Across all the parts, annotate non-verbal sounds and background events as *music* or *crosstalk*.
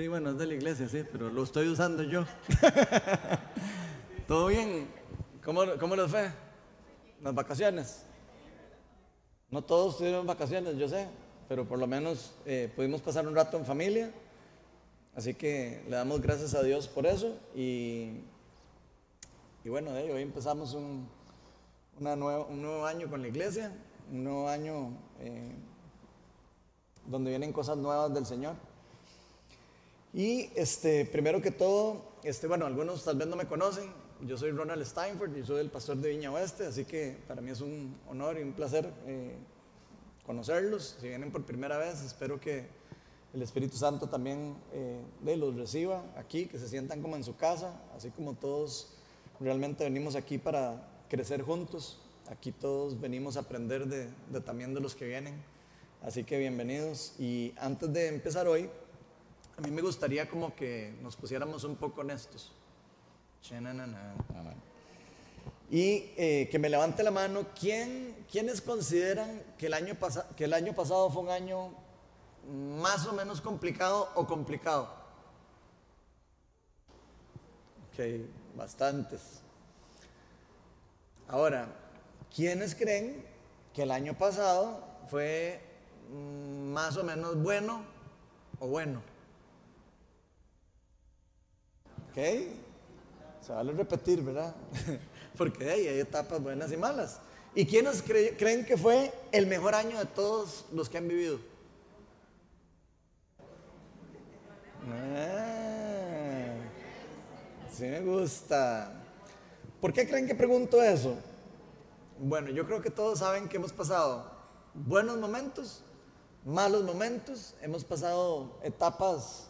Sí, bueno, es de la iglesia, sí, pero lo estoy usando yo. *laughs* ¿Todo bien? ¿Cómo, cómo les fue? Las vacaciones. No todos tuvieron vacaciones, yo sé, pero por lo menos eh, pudimos pasar un rato en familia. Así que le damos gracias a Dios por eso. Y, y bueno, eh, hoy empezamos un, una nueva- un nuevo año con la iglesia, un nuevo año eh, donde vienen cosas nuevas del Señor. Y este, primero que todo, este, bueno, algunos tal vez no me conocen, yo soy Ronald Steinford y soy el pastor de Viña Oeste, así que para mí es un honor y un placer eh, conocerlos. Si vienen por primera vez, espero que el Espíritu Santo también eh, los reciba aquí, que se sientan como en su casa, así como todos realmente venimos aquí para crecer juntos. Aquí todos venimos a aprender de, de también de los que vienen. Así que bienvenidos. Y antes de empezar hoy, a mí me gustaría como que nos pusiéramos un poco honestos. Chananana. Y eh, que me levante la mano, ¿quién, ¿quiénes consideran que el, año que el año pasado fue un año más o menos complicado o complicado? Ok, bastantes. Ahora, ¿quiénes creen que el año pasado fue mm, más o menos bueno o bueno? ¿Ok? Se vale repetir, ¿verdad? *laughs* Porque hay etapas buenas y malas. ¿Y quiénes cre- creen que fue el mejor año de todos los que han vivido? Ah, sí me gusta. ¿Por qué creen que pregunto eso? Bueno, yo creo que todos saben que hemos pasado buenos momentos, malos momentos, hemos pasado etapas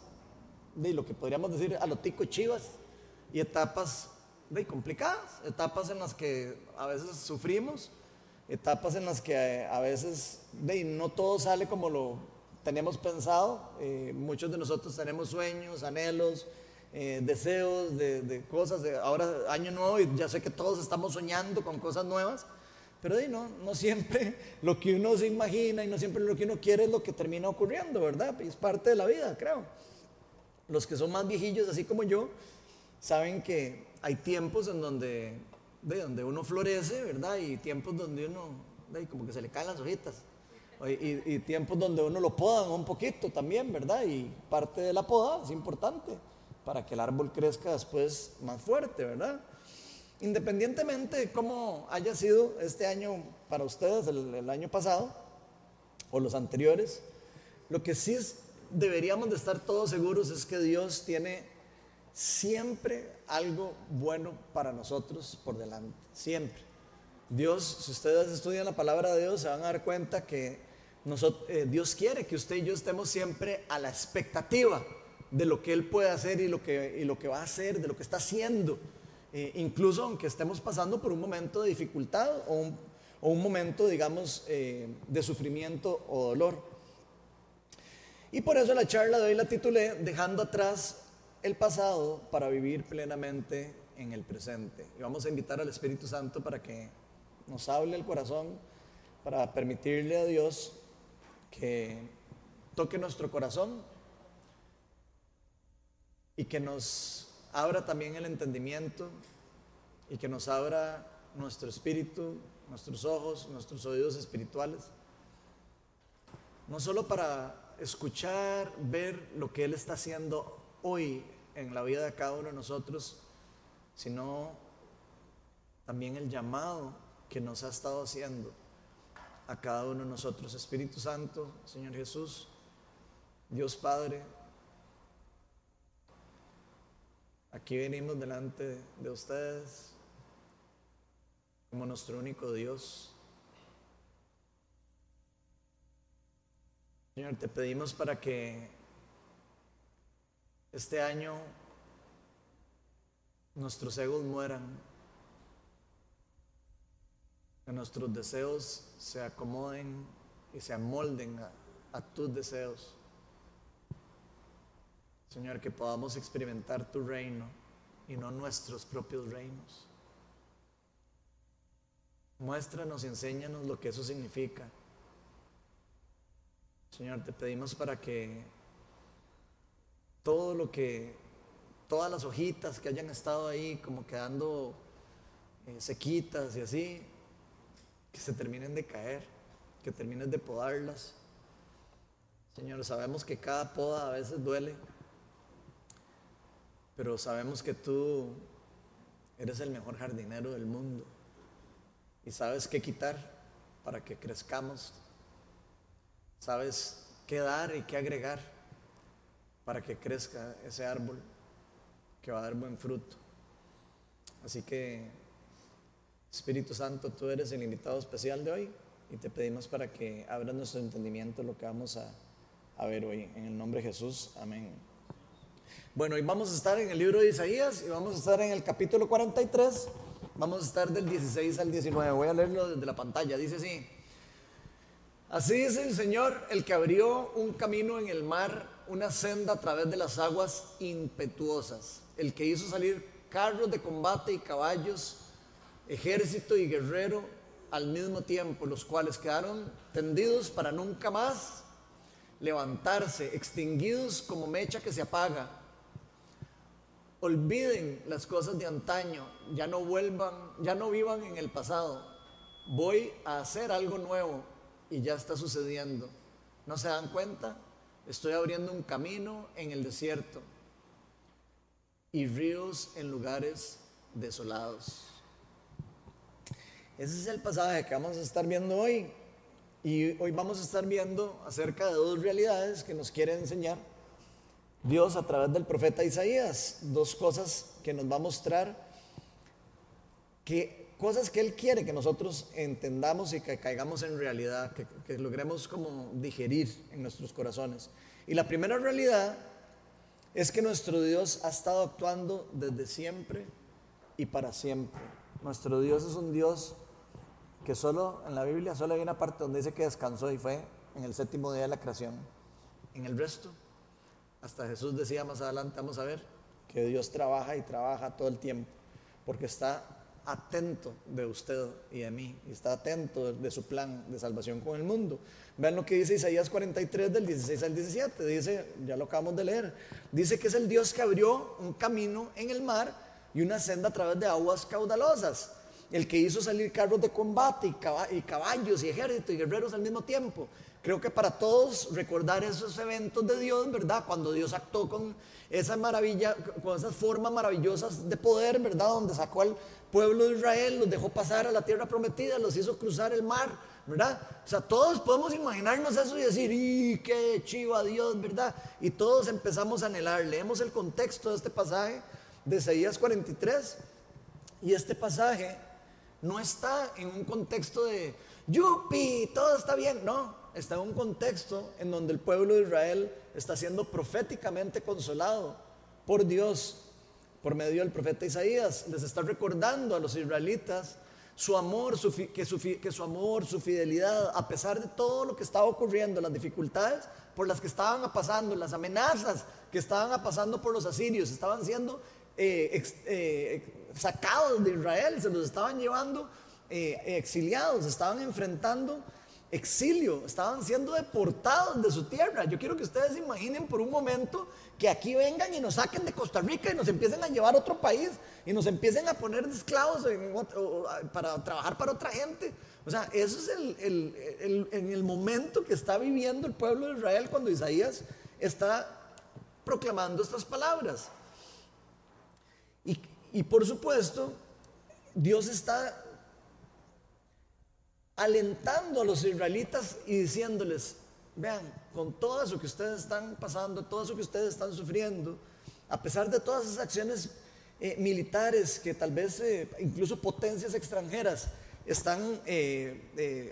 de lo que podríamos decir a lo tico chivas y etapas de complicadas, etapas en las que a veces sufrimos, etapas en las que eh, a veces de, no todo sale como lo tenemos pensado, eh, muchos de nosotros tenemos sueños, anhelos, eh, deseos de, de cosas, de ahora año nuevo y ya sé que todos estamos soñando con cosas nuevas, pero de, no, no siempre *laughs* lo que uno se imagina y no siempre lo que uno quiere es lo que termina ocurriendo, ¿verdad? Es parte de la vida, creo. Los que son más viejillos, así como yo, saben que hay tiempos en donde, de donde uno florece, ¿verdad? Y tiempos donde uno, de, como que se le caen las hojitas. Y, y tiempos donde uno lo podan un poquito también, ¿verdad? Y parte de la poda es importante para que el árbol crezca después más fuerte, ¿verdad? Independientemente de cómo haya sido este año para ustedes, el, el año pasado, o los anteriores, lo que sí es- deberíamos de estar todos seguros es que Dios tiene siempre algo bueno para nosotros por delante, siempre. Dios, si ustedes estudian la palabra de Dios, se van a dar cuenta que eh, Dios quiere que usted y yo estemos siempre a la expectativa de lo que Él puede hacer y lo que, va a hacer, de lo que está haciendo. Eh, incluso aunque estemos pasando por un momento de dificultad o un, o un momento, digamos, eh, de sufrimiento o dolor. Y por eso la charla de hoy la titulé Dejando atrás el pasado para vivir plenamente en el presente. Y vamos a invitar al Espíritu Santo para que nos hable el corazón, para permitirle a Dios que toque nuestro corazón y que nos abra también el entendimiento y que nos abra nuestro espíritu, nuestros ojos, nuestros oídos espirituales no solo para escuchar, ver lo que Él está haciendo hoy en la vida de cada uno de nosotros, sino también el llamado que nos ha estado haciendo a cada uno de nosotros. Espíritu Santo, Señor Jesús, Dios Padre, aquí venimos delante de ustedes como nuestro único Dios. Señor, te pedimos para que este año nuestros egos mueran, que nuestros deseos se acomoden y se amolden a, a tus deseos. Señor, que podamos experimentar tu reino y no nuestros propios reinos. Muéstranos y enséñanos lo que eso significa. Señor, te pedimos para que todo lo que, todas las hojitas que hayan estado ahí como quedando eh, sequitas y así, que se terminen de caer, que termines de podarlas. Señor, sabemos que cada poda a veces duele, pero sabemos que tú eres el mejor jardinero del mundo y sabes qué quitar para que crezcamos, sabes qué dar y qué agregar para que crezca ese árbol que va a dar buen fruto. Así que, Espíritu Santo, tú eres el invitado especial de hoy y te pedimos para que abras nuestro entendimiento lo que vamos a, a ver hoy. En el nombre de Jesús, amén. Bueno, hoy vamos a estar en el libro de Isaías y vamos a estar en el capítulo 43. Vamos a estar del 16 al 19. Voy a leerlo desde la pantalla. Dice así. Así es el Señor, el que abrió un camino en el mar, una senda a través de las aguas impetuosas, el que hizo salir carros de combate y caballos, ejército y guerrero al mismo tiempo, los cuales quedaron tendidos para nunca más levantarse, extinguidos como mecha que se apaga. Olviden las cosas de antaño, ya no vuelvan, ya no vivan en el pasado. Voy a hacer algo nuevo y ya está sucediendo. ¿No se dan cuenta? Estoy abriendo un camino en el desierto y ríos en lugares desolados. Ese es el pasaje que vamos a estar viendo hoy. Y hoy vamos a estar viendo acerca de dos realidades que nos quiere enseñar Dios a través del profeta Isaías. Dos cosas que nos va a mostrar que cosas que Él quiere que nosotros entendamos y que caigamos en realidad, que, logremos como digerir en nuestros corazones. Y la primera realidad es que nuestro Dios ha estado actuando desde siempre y para siempre. Nuestro Dios es un Dios que solo en la Biblia solo hay una parte donde dice que descansó y fue en el séptimo día de la creación. En el resto, hasta Jesús decía más adelante, vamos a ver, que Dios trabaja y trabaja todo el tiempo, porque está atento de usted y de mí, y está atento de su plan de salvación con el mundo. Vean lo que dice Isaías 43 del 16 al 17, dice, ya lo acabamos de leer, dice que es el Dios que abrió un camino en el mar y una senda a través de aguas caudalosas, el que hizo salir carros de combate y caballos y ejércitos y guerreros al mismo tiempo. Creo que para todos recordar esos eventos de Dios, ¿verdad? Cuando Dios actuó con esa maravilla, con esas formas maravillosas de poder, ¿verdad? Donde sacó al pueblo de Israel, los dejó pasar a la tierra prometida, los hizo cruzar el mar, ¿verdad? O sea, todos podemos imaginarnos eso y decir, ¡y qué chivo a Dios, ¿verdad? Y todos empezamos a anhelar. Leemos el contexto de este pasaje de Isaías 43 y este pasaje no está en un contexto de, yupi, todo está bien, no, está en un contexto en donde el pueblo de Israel está siendo proféticamente consolado por Dios por medio del profeta Isaías. Les está recordando a los israelitas su amor, su, que, su, amor, su fidelidad, a pesar de todo lo que estaba ocurriendo, las dificultades por las que estaban pasando, las amenazas que estaban pasando por los asirios, estaban siendo eh, eh, sacados de Israel, se los estaban llevando eh, exiliados, estaban enfrentando exilio, estaban siendo deportados de su tierra. Yo quiero que ustedes imaginen por un momento que aquí vengan y nos saquen de Costa Rica y nos empiecen a llevar a otro país y nos empiecen a poner de esclavos para trabajar para otra gente. O sea, eso es el, en el momento que está viviendo el pueblo de Israel cuando Isaías está proclamando estas palabras. Y, y por supuesto, Dios está alentando a los israelitas y diciéndoles, vean, con todo eso que ustedes están pasando, todo eso que ustedes están sufriendo, a pesar de todas esas acciones eh, militares que tal vez eh, incluso potencias extranjeras están eh,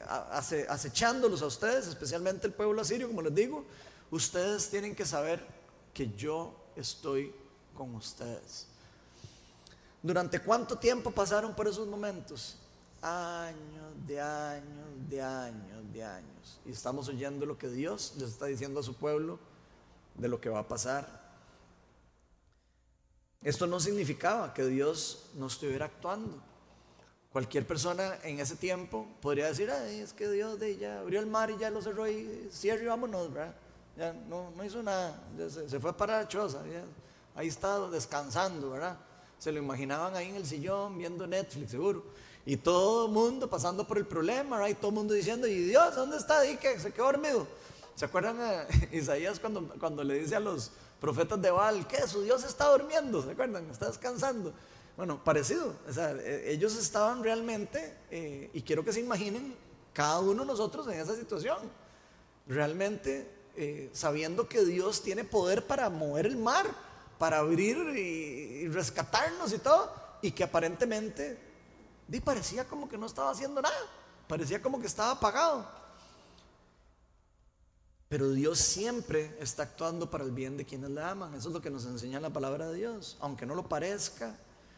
acechándolos a ustedes, especialmente el pueblo asirio, como les digo, ustedes tienen que saber que yo estoy con ustedes. ¿Durante cuánto tiempo pasaron por esos momentos? Años, de años, de años, de años. Y estamos oyendo lo que Dios les está diciendo a su pueblo de lo que va a pasar. Esto no significaba que Dios no estuviera actuando. Cualquier persona en ese tiempo podría decir, es que Dios de ya abrió el mar y ya lo cerró y cierra y vámonos, ¿verdad? ya no, no hizo nada, se, fue para la choza, ahí está descansando, ¿verdad? Se lo imaginaban ahí en el sillón viendo Netflix, seguro. Y todo el mundo pasando por el problema. Y todo el mundo diciendo, ¿y Dios dónde está? ¿Y que se quedó dormido? ¿Se acuerdan a *laughs* Isaías cuando, cuando le dice a los profetas de Baal, ¿qué? Su Dios está durmiendo, ¿se acuerdan? Está descansando. Bueno, parecido. O sea, e, ellos estaban realmente, eh, y quiero que se imaginen cada uno de nosotros en esa situación, realmente eh, sabiendo que Dios tiene poder para mover el mar, para abrir y, rescatarnos y todo, y que aparentemente di, parecía como que no estaba haciendo nada, parecía como que estaba apagado. Pero Dios siempre está actuando para el bien de quienes le aman. Eso es lo que nos enseña la palabra de Dios. Aunque no lo parezca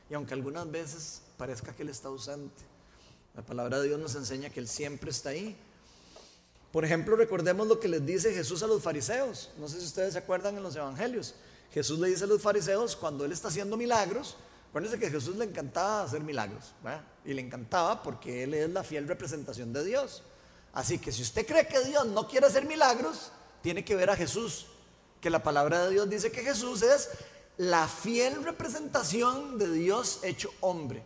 y aunque algunas veces parezca que Él está ausente. La palabra de Dios nos enseña que Él siempre está ahí. Por ejemplo, recordemos lo que les dice Jesús a los fariseos. No sé si ustedes se acuerdan en los evangelios. Jesús le dice a los fariseos cuando Él está haciendo milagros. Acuérdense que a Jesús le encantaba hacer milagros. Y le encantaba porque Él es la fiel representación de Dios. Así que si usted cree que Dios no quiere hacer milagros, tiene que ver a Jesús. Que la palabra de Dios dice que Jesús es la fiel representación de Dios hecho hombre.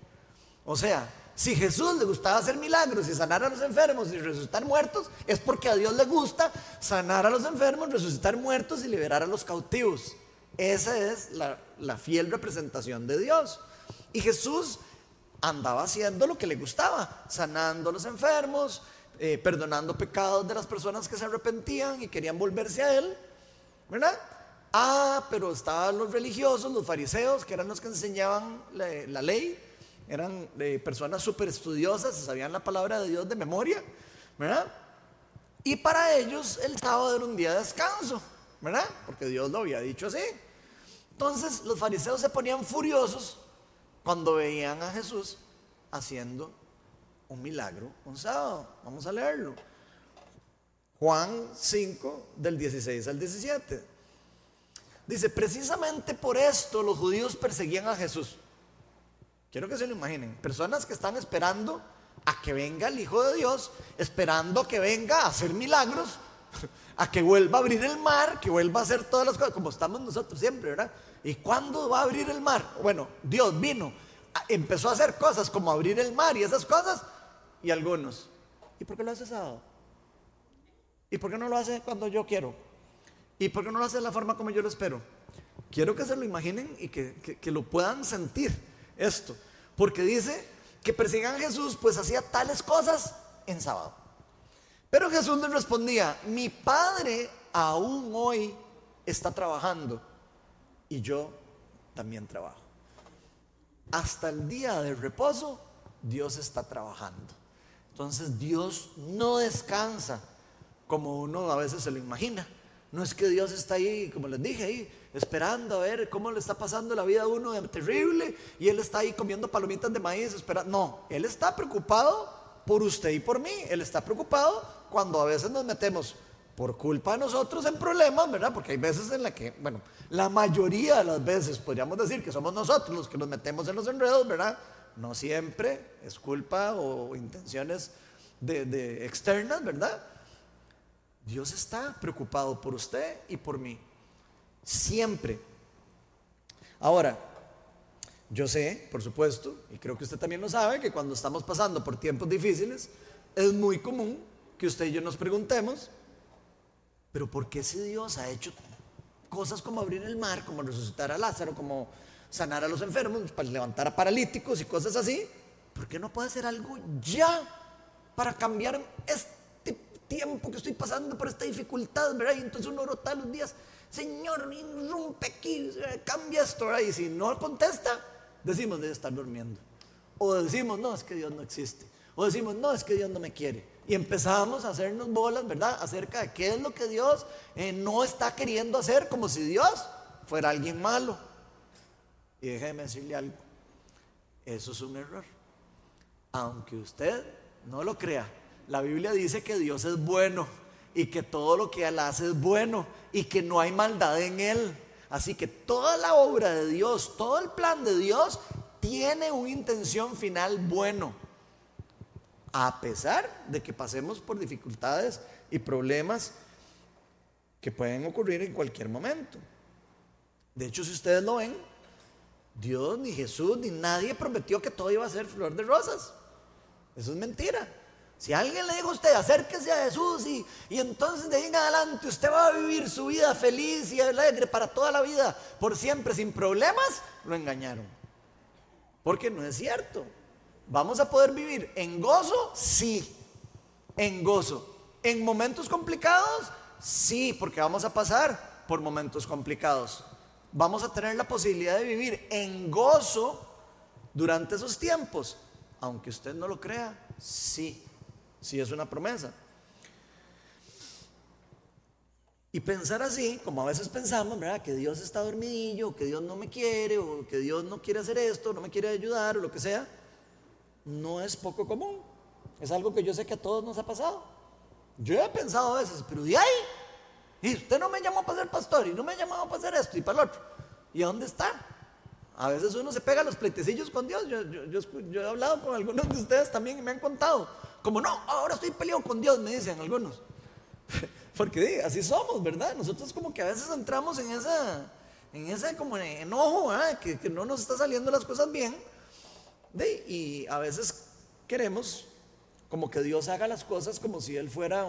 O sea, si Jesús le gustaba hacer milagros y sanar a los enfermos y resucitar muertos, es porque a Dios le gusta sanar a los enfermos, resucitar muertos y liberar a los cautivos. Esa es la, fiel representación de Dios. Y Jesús andaba haciendo lo que le gustaba, sanando a los enfermos, eh, perdonando pecados de las personas que se arrepentían y querían volverse a Él, ¿verdad? Ah, pero estaban los religiosos, los fariseos, que eran los que enseñaban la, ley, eran eh, personas súper estudiosas, sabían la palabra de Dios de memoria, ¿verdad? Y para ellos el sábado era un día de descanso, ¿verdad? Porque Dios lo había dicho así. Entonces los fariseos se ponían furiosos cuando veían a Jesús haciendo un milagro un sábado. Vamos a leerlo. Juan 5, del 16 al 17. Dice, precisamente por esto los judíos perseguían a Jesús. Quiero que se lo imaginen. Personas que están esperando a que venga el Hijo de Dios, esperando que venga a hacer milagros, a que vuelva a abrir el mar, que vuelva a hacer todas las cosas, como estamos nosotros siempre, ¿verdad? ¿Y cuándo va a abrir el mar? Bueno, Dios vino, empezó a hacer cosas como abrir el mar y esas cosas, y algunos, ¿y por qué lo hace sábado? ¿Y por qué no lo hace cuando yo quiero? ¿Y por qué no lo hace de la forma como yo lo espero? Quiero que se lo imaginen y que, que lo puedan sentir esto. Porque dice que persigan a Jesús, pues hacía tales cosas en sábado. Pero Jesús les respondía, mi Padre aún hoy está trabajando y yo también trabajo. Hasta el día del reposo, Dios está trabajando. Entonces Dios no descansa como uno a veces se lo imagina. No es que Dios está ahí, como les dije, ahí esperando a ver cómo le está pasando la vida a uno de terrible y Él está ahí comiendo palomitas de maíz, esperando. No, Él está preocupado por usted y por mí. Él está preocupado cuando a veces nos metemos por culpa de nosotros en problemas, ¿verdad? Porque hay veces en la que, bueno, la mayoría de las veces podríamos decir que somos nosotros los que nos metemos en los enredos, ¿verdad? No siempre es culpa o intenciones de, externas, ¿verdad? Dios está preocupado por usted y por mí. Siempre. Ahora, yo sé, por supuesto, y creo que usted también lo sabe, que cuando estamos pasando por tiempos difíciles, es muy común que usted y yo nos preguntemos, pero ¿por qué si Dios ha hecho cosas como abrir el mar, como resucitar a Lázaro, como sanar a los enfermos, para levantar a paralíticos y cosas así, ¿por qué no puede hacer algo ya para cambiar este tiempo que estoy pasando por esta dificultad, ¿verdad? Y entonces uno todos los días, Señor, rompe aquí, cambia esto, ¿verdad? Y si no contesta, decimos, debe estar durmiendo. O decimos, no, es que Dios no existe. O decimos, no, es que Dios no me quiere. Y empezamos a hacernos bolas, ¿verdad? Acerca de qué es lo que Dios eh, no está queriendo hacer, como si Dios fuera alguien malo. Y déjeme decirle algo, eso es un error. Aunque usted no lo crea, la Biblia dice que Dios es bueno y que todo lo que Él hace es bueno y que no hay maldad en Él. Así que toda la obra de Dios, todo el plan de Dios tiene una intención final bueno. A pesar de que pasemos por dificultades y problemas que pueden ocurrir en cualquier momento. De hecho, si ustedes lo ven, Dios, ni Jesús, ni nadie prometió que todo iba a ser flor de rosas. Eso es mentira. Si alguien le dijo a usted, acérquese a Jesús y, entonces de ahí en adelante usted va a vivir su vida feliz y alegre para toda la vida, por siempre, sin problemas, lo engañaron. Porque no es cierto. ¿Vamos a poder vivir en gozo? Sí, en gozo. ¿En momentos complicados? Sí, porque vamos a pasar por momentos complicados. Vamos a tener la posibilidad de vivir en gozo durante esos tiempos. Aunque usted no lo crea, sí, sí es una promesa. Y pensar así, como a veces pensamos, ¿verdad? Que Dios está dormidillo, que Dios no me quiere, o que Dios no quiere hacer esto, no me quiere ayudar, o lo que sea, no es poco común. Es algo que yo sé que a todos nos ha pasado. Yo he pensado a veces, pero de ahí, y usted no me llamó para ser pastor, y no me llamado para hacer esto y para el otro. ¿Y dónde está? A veces uno se pega los pleitecillos con Dios. Yo, yo, he hablado con algunos de ustedes también y me han contado. Como no, ahora estoy peleado con Dios, me dicen algunos. *laughs* Porque así somos, ¿verdad? Nosotros como que a veces entramos en esa, en ese como enojo, que, que, no nos está saliendo las cosas bien. y a veces queremos como que Dios haga las cosas como si Él fuera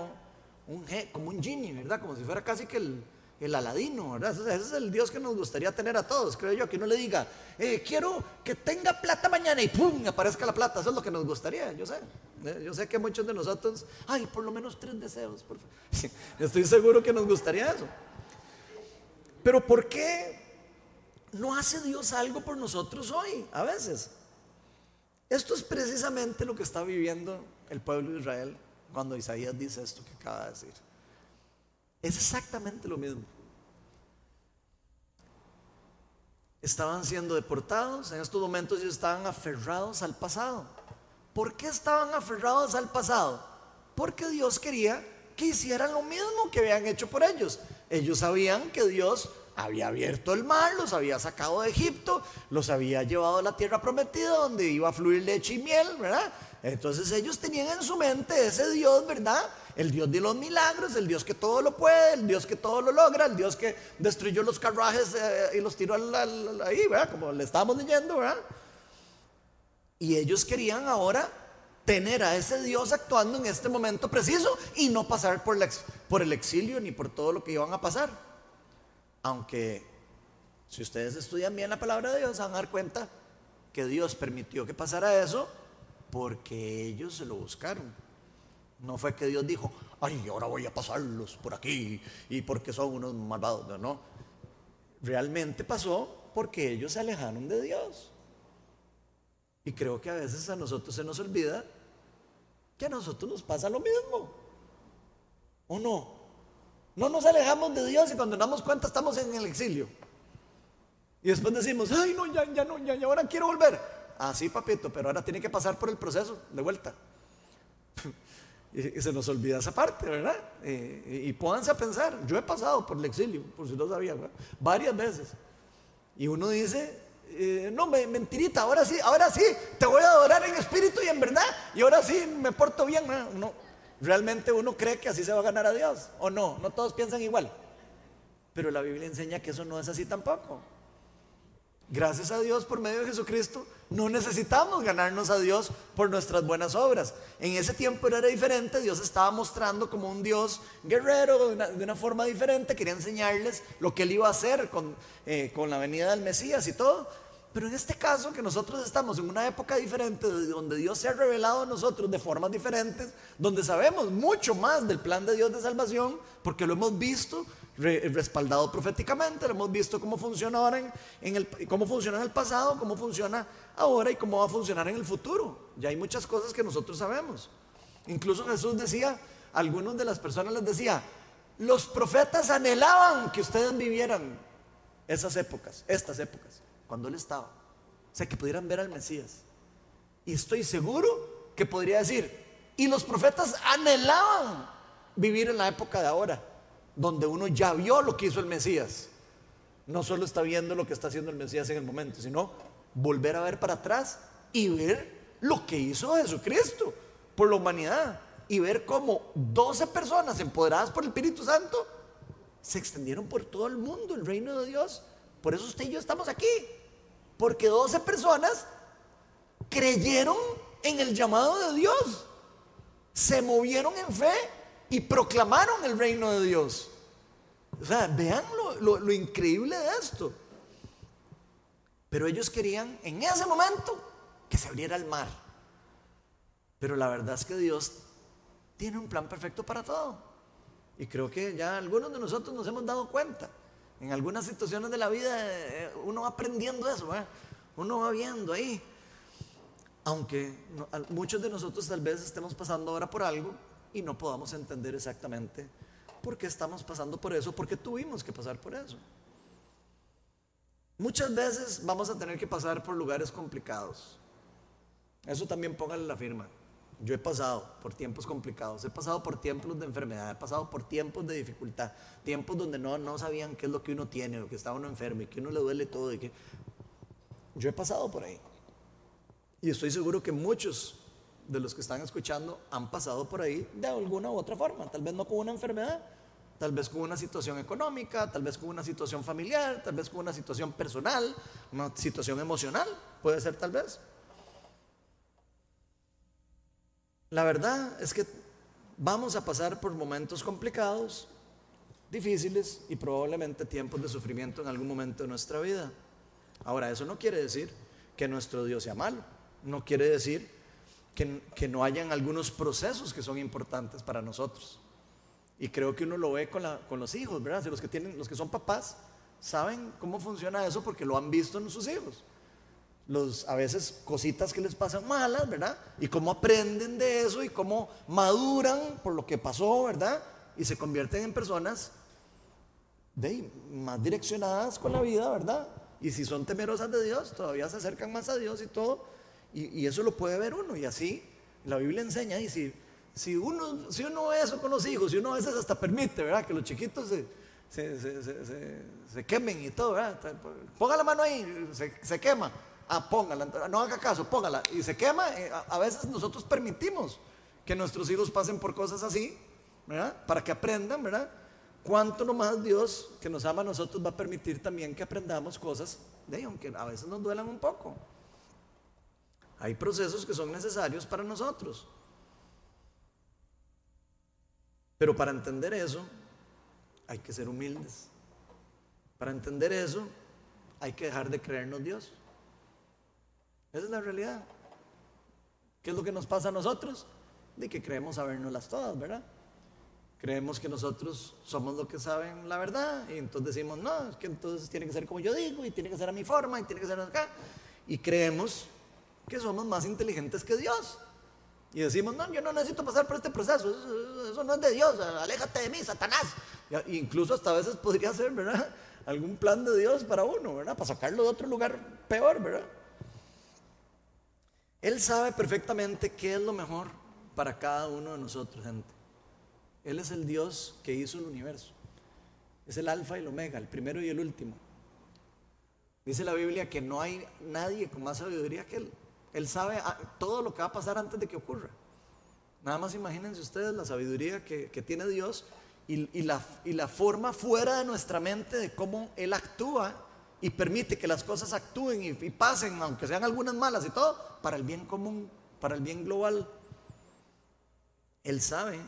un, como un genie, ¿verdad? Como si fuera casi que el, el aladino, ¿verdad? Ese es el Dios que nos gustaría tener a todos, creo yo, que uno le diga, eh, quiero que tenga plata mañana y ¡pum! aparezca la plata, eso es lo que nos gustaría, yo sé. Eh, yo sé que muchos de nosotros, ay, por lo menos tres deseos. *laughs* Estoy seguro que nos gustaría eso. Pero ¿por qué no hace Dios algo por nosotros hoy, a veces? Esto es precisamente lo que está viviendo el pueblo de Israel cuando Isaías dice esto que acaba de decir. Es exactamente lo mismo. Estaban siendo deportados, en estos momentos ellos estaban aferrados al pasado. ¿Por qué estaban aferrados al pasado? Porque Dios quería que hicieran lo mismo que habían hecho por ellos. Ellos sabían que Dios había abierto el mar, los había sacado de Egipto, los había llevado a la tierra prometida donde iba a fluir leche y miel, ¿verdad? Entonces ellos tenían en su mente ese Dios, ¿verdad? El Dios de los milagros, el Dios que todo lo puede, el Dios que todo lo logra, el Dios que destruyó los carruajes eh, y los tiró ahí, ¿verdad? Como le estábamos leyendo, ¿verdad? Y ellos querían ahora tener a ese Dios actuando en este momento preciso y no pasar por, por el exilio ni por todo lo que iban a pasar. Aunque si ustedes estudian bien la palabra de Dios, van a dar cuenta que Dios permitió que pasara eso porque ellos se lo buscaron. No fue que Dios dijo, ay, ahora voy a pasarlos por aquí y porque son unos malvados. No, realmente pasó porque ellos se alejaron de Dios. Y creo que a veces a nosotros se nos olvida que a nosotros nos pasa lo mismo. ¿O no? No nos alejamos de Dios y cuando nos damos cuenta estamos en el exilio. Y después decimos, ay, no, ya, ya no, ya, ya ahora quiero volver. Ah, sí, papito, pero ahora tiene que pasar por el proceso de vuelta. Se nos olvida esa parte, ¿verdad? y, pónganse a pensar, yo he pasado por el exilio, por si no sabían, varias veces. Y uno dice, eh, no, mentirita, ahora sí, ahora sí, te voy a adorar en espíritu y en verdad, y ahora sí me porto bien. no ¿Realmente uno cree que así se va a ganar a Dios? ¿O no? No todos piensan igual. Pero la Biblia enseña que eso no es así tampoco. Gracias a Dios por medio de Jesucristo, no necesitamos ganarnos a Dios por nuestras buenas obras. En ese tiempo era diferente, Dios estaba mostrando como un Dios guerrero de una, forma diferente, quería enseñarles lo que él iba a hacer con, eh, con la venida del Mesías y todo. Pero en este caso, que nosotros estamos en una época diferente, donde Dios se ha revelado a nosotros de formas diferentes, donde sabemos mucho más del plan de Dios de salvación, porque lo hemos visto respaldado proféticamente, hemos visto cómo funciona ahora en, el, cómo funciona en el pasado, cómo funciona ahora y cómo va a funcionar en el futuro. Ya hay muchas cosas que nosotros sabemos. Incluso Jesús decía, algunos de las personas les decía, los profetas anhelaban que ustedes vivieran esas épocas, estas épocas cuando él estaba. O sea, que pudieran ver al Mesías. Y estoy seguro que podría decir, y los profetas anhelaban vivir en la época de ahora, donde uno ya vio lo que hizo el Mesías. No solo está viendo lo que está haciendo el Mesías en el momento, sino volver a ver para atrás y ver lo que hizo Jesucristo por la humanidad y ver cómo 12 personas empoderadas por el Espíritu Santo se extendieron por todo el mundo, el reino de Dios. Por eso usted y yo estamos aquí. Porque 12 personas creyeron en el llamado de Dios, se movieron en fe y proclamaron el reino de Dios. O sea, vean lo, lo increíble de esto. Pero ellos querían en ese momento que se abriera el mar. Pero la verdad es que Dios tiene un plan perfecto para todo. Y creo que ya algunos de nosotros nos hemos dado cuenta. En algunas situaciones de la vida eh, uno va aprendiendo eso, uno va viendo ahí. Aunque muchos de nosotros tal vez estemos pasando ahora por algo y no podamos entender exactamente por qué estamos pasando por eso, porque tuvimos que pasar por eso. Muchas veces vamos a tener que pasar por lugares complicados. Eso también póngale la firma. Yo he pasado por tiempos complicados, he pasado por tiempos de enfermedad, he pasado por tiempos de dificultad, tiempos donde no, no sabían qué es lo que uno tiene, o que está uno enfermo y que uno le duele todo. Y que... Yo he pasado por ahí. Y estoy seguro que muchos de los que están escuchando han pasado por ahí de alguna u otra forma, tal vez no con una enfermedad, tal vez con una situación económica, tal vez con una situación familiar, tal vez con una situación personal, una situación emocional, puede ser tal vez. La verdad es que vamos a pasar por momentos complicados, difíciles y probablemente tiempos de sufrimiento en algún momento de nuestra vida. Ahora, eso no quiere decir que nuestro Dios sea malo, no quiere decir que, no hayan algunos procesos que son importantes para nosotros. Y creo que uno lo ve con, los hijos, ¿verdad? Si los que, tienen, los que son papás saben cómo funciona eso porque lo han visto en sus hijos. Los, a veces cositas que les pasan malas, ¿verdad? Y cómo aprenden de eso y cómo maduran por lo que pasó, ¿verdad? Y se convierten en personas más direccionadas con la vida, ¿verdad? Y si son temerosas de Dios, todavía se acercan más a Dios y todo. Y, y eso lo puede ver uno. Y así la Biblia enseña, y si si uno, si uno ve eso con los hijos, si uno a veces hasta permite, ¿verdad? Que los chiquitos se, se, quemen y todo, ¿verdad? Ponga la mano ahí, se, quema. Ah, póngala, no haga caso, póngala. Y se quema, eh, a, veces nosotros permitimos que nuestros hijos pasen por cosas así, ¿verdad? Para que aprendan, ¿verdad? Cuánto nomás Dios que nos ama a nosotros va a permitir también que aprendamos cosas de aunque a veces nos duelan un poco. Hay procesos que son necesarios para nosotros. Pero para entender eso, hay que ser humildes. Para entender eso, hay que dejar de creernos Dios. Esa es la realidad. ¿Qué es lo que nos pasa a nosotros? De que creemos sabernoslas todas, ¿verdad? Creemos que nosotros somos los que saben la verdad y entonces decimos, no, es que entonces tiene que ser como yo digo y tiene que ser a mi forma y tiene que ser acá. Y creemos que somos más inteligentes que Dios. Y decimos, no, yo no necesito pasar por este proceso, eso, no es de Dios, aléjate de mí, Satanás. incluso hasta a veces podría ser, ¿verdad? Algún plan de Dios para uno, ¿verdad? Para sacarlo de otro lugar peor, ¿verdad? Él sabe perfectamente qué es lo mejor para cada uno de nosotros, gente. Él es el Dios que hizo el universo. Es el alfa y el omega, el primero y el último. Dice la Biblia que no hay nadie con más sabiduría que Él. Él sabe ah, todo lo que va a pasar antes de que ocurra. Nada más imagínense ustedes la sabiduría que, tiene Dios y, la, y la forma fuera de nuestra mente de cómo Él actúa y permite que las cosas actúen y, y, pasen, aunque sean algunas malas y todo, para el bien común, para el bien global. Él sabe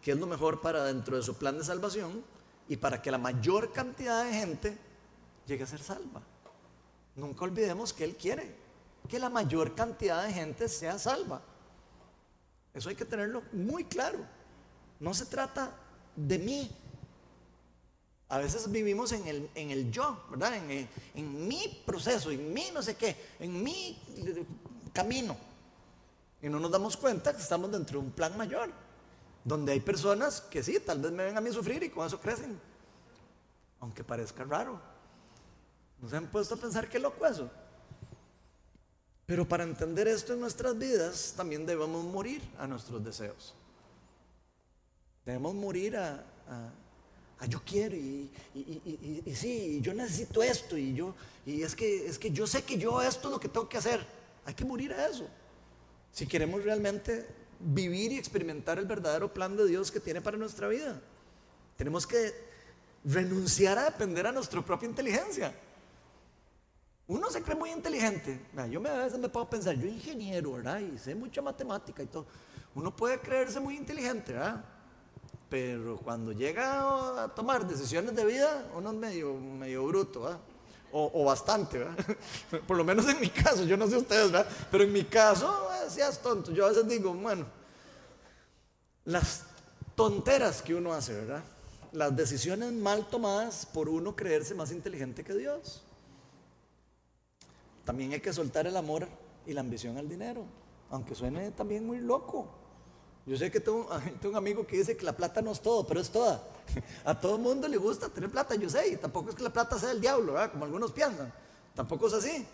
que es lo mejor para dentro de su plan de salvación y para que la mayor cantidad de gente llegue a ser salva. Nunca olvidemos que Él quiere que la mayor cantidad de gente sea salva. Eso hay que tenerlo muy claro. No se trata de mí. A veces vivimos en el, en el yo, ¿verdad? En, en mi proceso, en mi no sé qué, en mi camino. Y no nos damos cuenta que estamos dentro de un plan mayor, donde hay personas que sí, tal vez me ven a mí sufrir y con eso crecen. Aunque parezca raro. ¿No se han puesto a pensar qué loco eso? Pero para entender esto en nuestras vidas, también debemos morir a nuestros deseos. Debemos morir a, yo quiero y, y, sí, yo necesito esto y yo, y es que, es que yo sé que yo esto es lo que tengo que hacer. Hay que morir a eso. Si queremos realmente vivir y experimentar el verdadero plan de Dios que tiene para nuestra vida. Tenemos que renunciar a depender a nuestra propia inteligencia. Uno se cree muy inteligente. Yo a veces me puedo pensar, yo ingeniero, ¿verdad? Y sé mucha matemática y todo. Uno puede creerse muy inteligente, ¿verdad? Pero cuando llega a tomar decisiones de vida, uno es medio, medio bruto, ¿verdad? O, bastante, ¿verdad? *laughs* Por lo menos en mi caso, yo no sé ustedes, ¿verdad? Pero en mi caso, seas tonto. Yo a veces digo, bueno, las tonteras que uno hace, ¿verdad? Las decisiones mal tomadas por uno creerse más inteligente que Dios. También hay que soltar el amor y la ambición al dinero, aunque suene también muy loco. Yo sé que tengo, un amigo que dice que la plata no es todo, pero es toda. *laughs* A todo mundo le gusta tener plata, yo sé, y tampoco es que la plata sea el diablo, ¿verdad? como algunos piensan. Tampoco es así.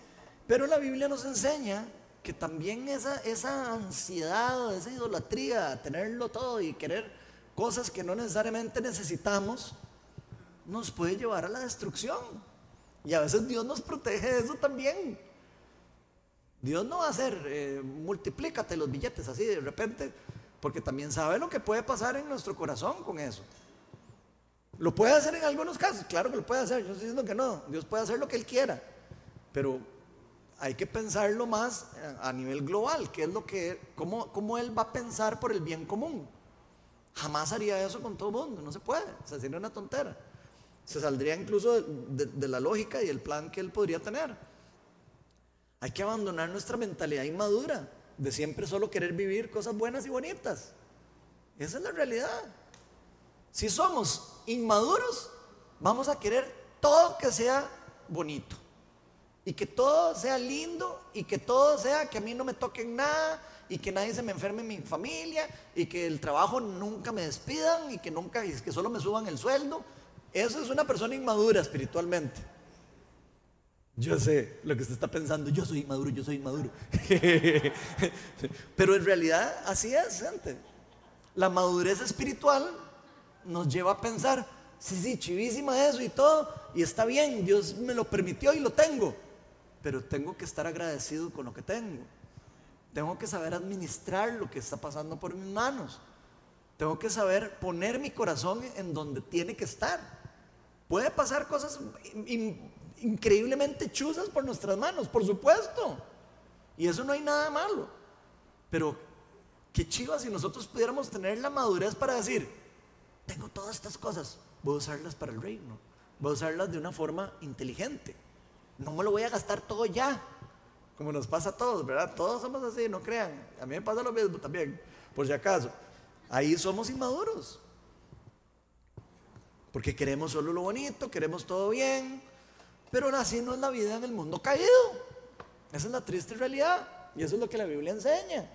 Pero la Biblia nos enseña que también esa, esa ansiedad, esa idolatría, tenerlo todo y querer cosas que no necesariamente necesitamos, nos puede llevar a la destrucción. Y a veces Dios nos protege de eso también. Dios no va a hacer, eh, multiplícate los billetes así de repente, porque también sabe lo que puede pasar en nuestro corazón con eso. Lo puede hacer en algunos casos, claro que lo puede hacer, yo estoy diciendo que no, Dios puede hacer lo que Él quiera, pero hay que pensarlo más eh, a nivel global, que es lo que, cómo, cómo Él va a pensar por el bien común. Jamás haría eso con todo el mundo, no se puede, se sería una tontera. Se saldría incluso de, la lógica y el plan que Él podría tener. Hay que abandonar nuestra mentalidad inmadura de siempre solo querer vivir cosas buenas y bonitas. Esa es la realidad. Si somos inmaduros, vamos a querer todo que sea bonito y que todo sea lindo y que todo sea que a mí no me toquen nada y que nadie se me enferme en mi familia y que el trabajo nunca me despidan y que nunca y que solo me suban el sueldo. Eso es una persona inmadura espiritualmente. Yo sé lo que usted está pensando, yo soy inmaduro, yo soy inmaduro. *laughs* Pero en realidad así es, gente. La madurez espiritual nos lleva a pensar, sí, sí, chivísima eso y todo, y está bien, Dios me lo permitió y lo tengo pero tengo que estar agradecido con lo que tengo. Tengo que saber administrar lo que está pasando por mis manos. Tengo que saber poner mi corazón en donde tiene que estar. Puede pasar cosas increíblemente chuzas por nuestras manos, por supuesto. Y eso no hay nada malo. Pero qué chiva si nosotros pudiéramos tener la madurez para decir, tengo todas estas cosas, voy a usarlas para el reino. Voy a usarlas de una forma inteligente no me lo voy a gastar todo ya, como nos pasa a todos, ¿verdad? Todos somos así, no crean. A mí me pasa lo mismo también, por si acaso. Ahí somos inmaduros. Porque queremos solo lo bonito, queremos todo bien, pero así no es la vida en el mundo caído. Esa es la triste realidad y eso es lo que la Biblia enseña.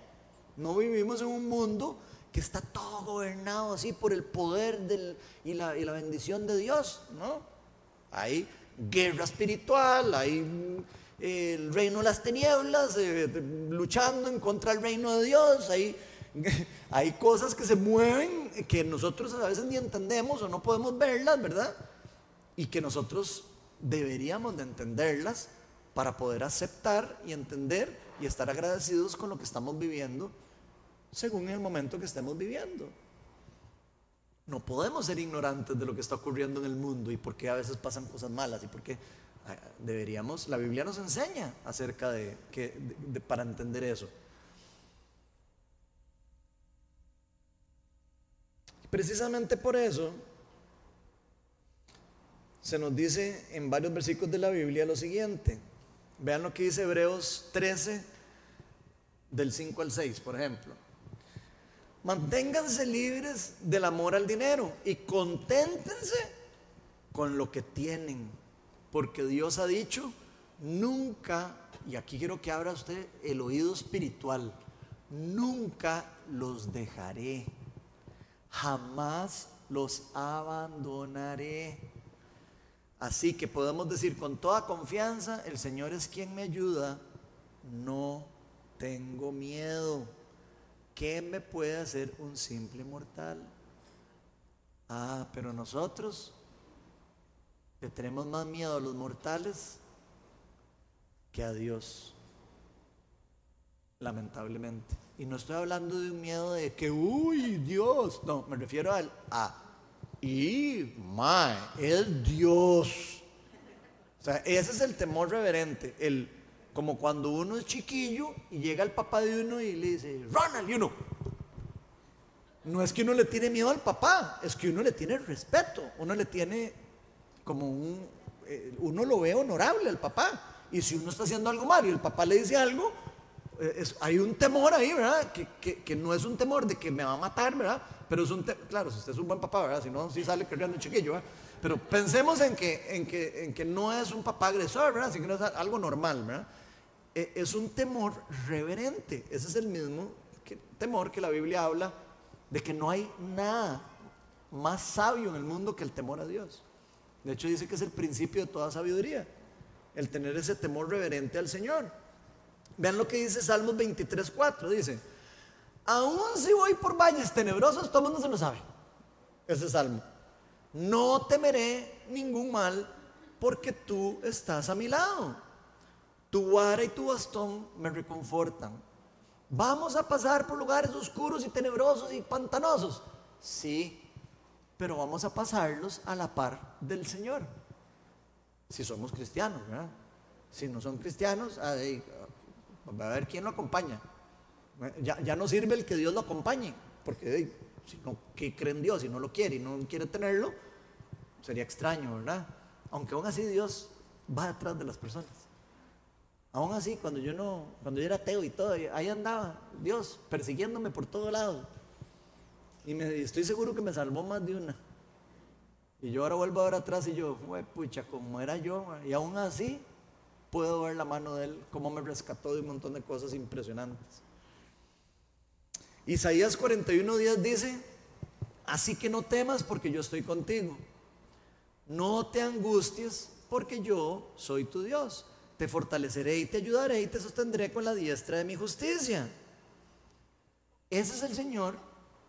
No vivimos en un mundo que está todo gobernado así por el poder del, y, la, y la bendición de Dios, ¿no? Ahí guerra espiritual, hay eh, el reino de las tinieblas, eh, luchando en contra del reino de Dios, hay, *laughs* hay cosas que se mueven que nosotros a veces ni entendemos o no podemos verlas, ¿verdad? Y que nosotros deberíamos de entenderlas para poder aceptar y entender y estar agradecidos con lo que estamos viviendo según el momento que estemos viviendo. No podemos ser ignorantes de lo que está ocurriendo en el mundo y por qué a veces pasan cosas malas y por qué ah, deberíamos, la Biblia nos enseña acerca de, que, para entender eso. Precisamente por eso se nos dice en varios versículos de la Biblia lo siguiente. Vean lo que dice Hebreos 13 del 5 al 6, por ejemplo. Manténganse libres del amor al dinero y conténtense con lo que tienen. Porque Dios ha dicho, nunca, y aquí quiero que abra usted el oído espiritual, nunca los dejaré, jamás los abandonaré. Así que podemos decir con toda confianza, el Señor es quien me ayuda, no tengo miedo. ¿qué me puede hacer un simple mortal? Ah, pero nosotros le tenemos más miedo a los mortales que a Dios, lamentablemente. Y no estoy hablando de un miedo de que, uy, Dios, no, me refiero al a, Y, mae, es Dios. O sea, ese es el temor reverente. El, como cuando uno es chiquillo y llega el papá de uno y le dice, Ronald, y uno. No es que uno le tiene miedo al papá, es que uno le tiene respeto. Uno le tiene como un. eh, uno lo ve honorable al papá. Y si uno está haciendo algo mal y el papá le dice algo, es- hay un temor ahí, ¿verdad? Que, que- que no es un temor de que me va a matar, ¿verdad? Pero es un claro, si usted es un buen papá, ¿verdad? Si no, sí sale corriendo un chiquillo, ¿verdad? Pero pensemos en que, en, que, en que no es un papá agresor, ¿verdad? Sino es algo normal, ¿verdad? Eh, es un temor reverente. Ese es el mismo que- temor que la Biblia habla de que no hay nada más sabio en el mundo que el temor a Dios. De hecho, dice que es el principio de toda sabiduría, el tener ese temor reverente al Señor. Vean lo que dice Salmos 23, 4. Dice, aún si voy por valles tenebrosos, todo el mundo se lo sabe. Ese salmo. No temeré ningún mal porque tú estás a mi lado. Tu vara y tu bastón me reconfortan. Vamos a pasar por lugares oscuros y tenebrosos y pantanosos. Sí, pero vamos a pasarlos a la par del Señor. Si somos cristianos, ¿verdad? Si no son cristianos, va a ver quién lo acompaña. Ya, ya no sirve el que Dios lo acompañe, porque hey, si no, ¿qué cree en Dios? Si no lo quiere y no quiere tenerlo, sería extraño, ¿verdad? Aunque aún así Dios va detrás de las personas. Aún así, cuando yo no, cuando yo era ateo y todo, ahí andaba Dios persiguiéndome por todo lado. Y me, estoy seguro que me salvó más de una. Y yo ahora vuelvo a ver atrás y yo, "Jue pucha, como era yo, ma". y aún así puedo ver la mano de él, cómo me rescató de un montón de cosas impresionantes. Isaías 41 días dice, así que no temas porque yo estoy contigo. No te angusties porque yo soy tu Dios. Te fortaleceré y te ayudaré y te sostendré con la diestra de mi justicia. Ese es el Señor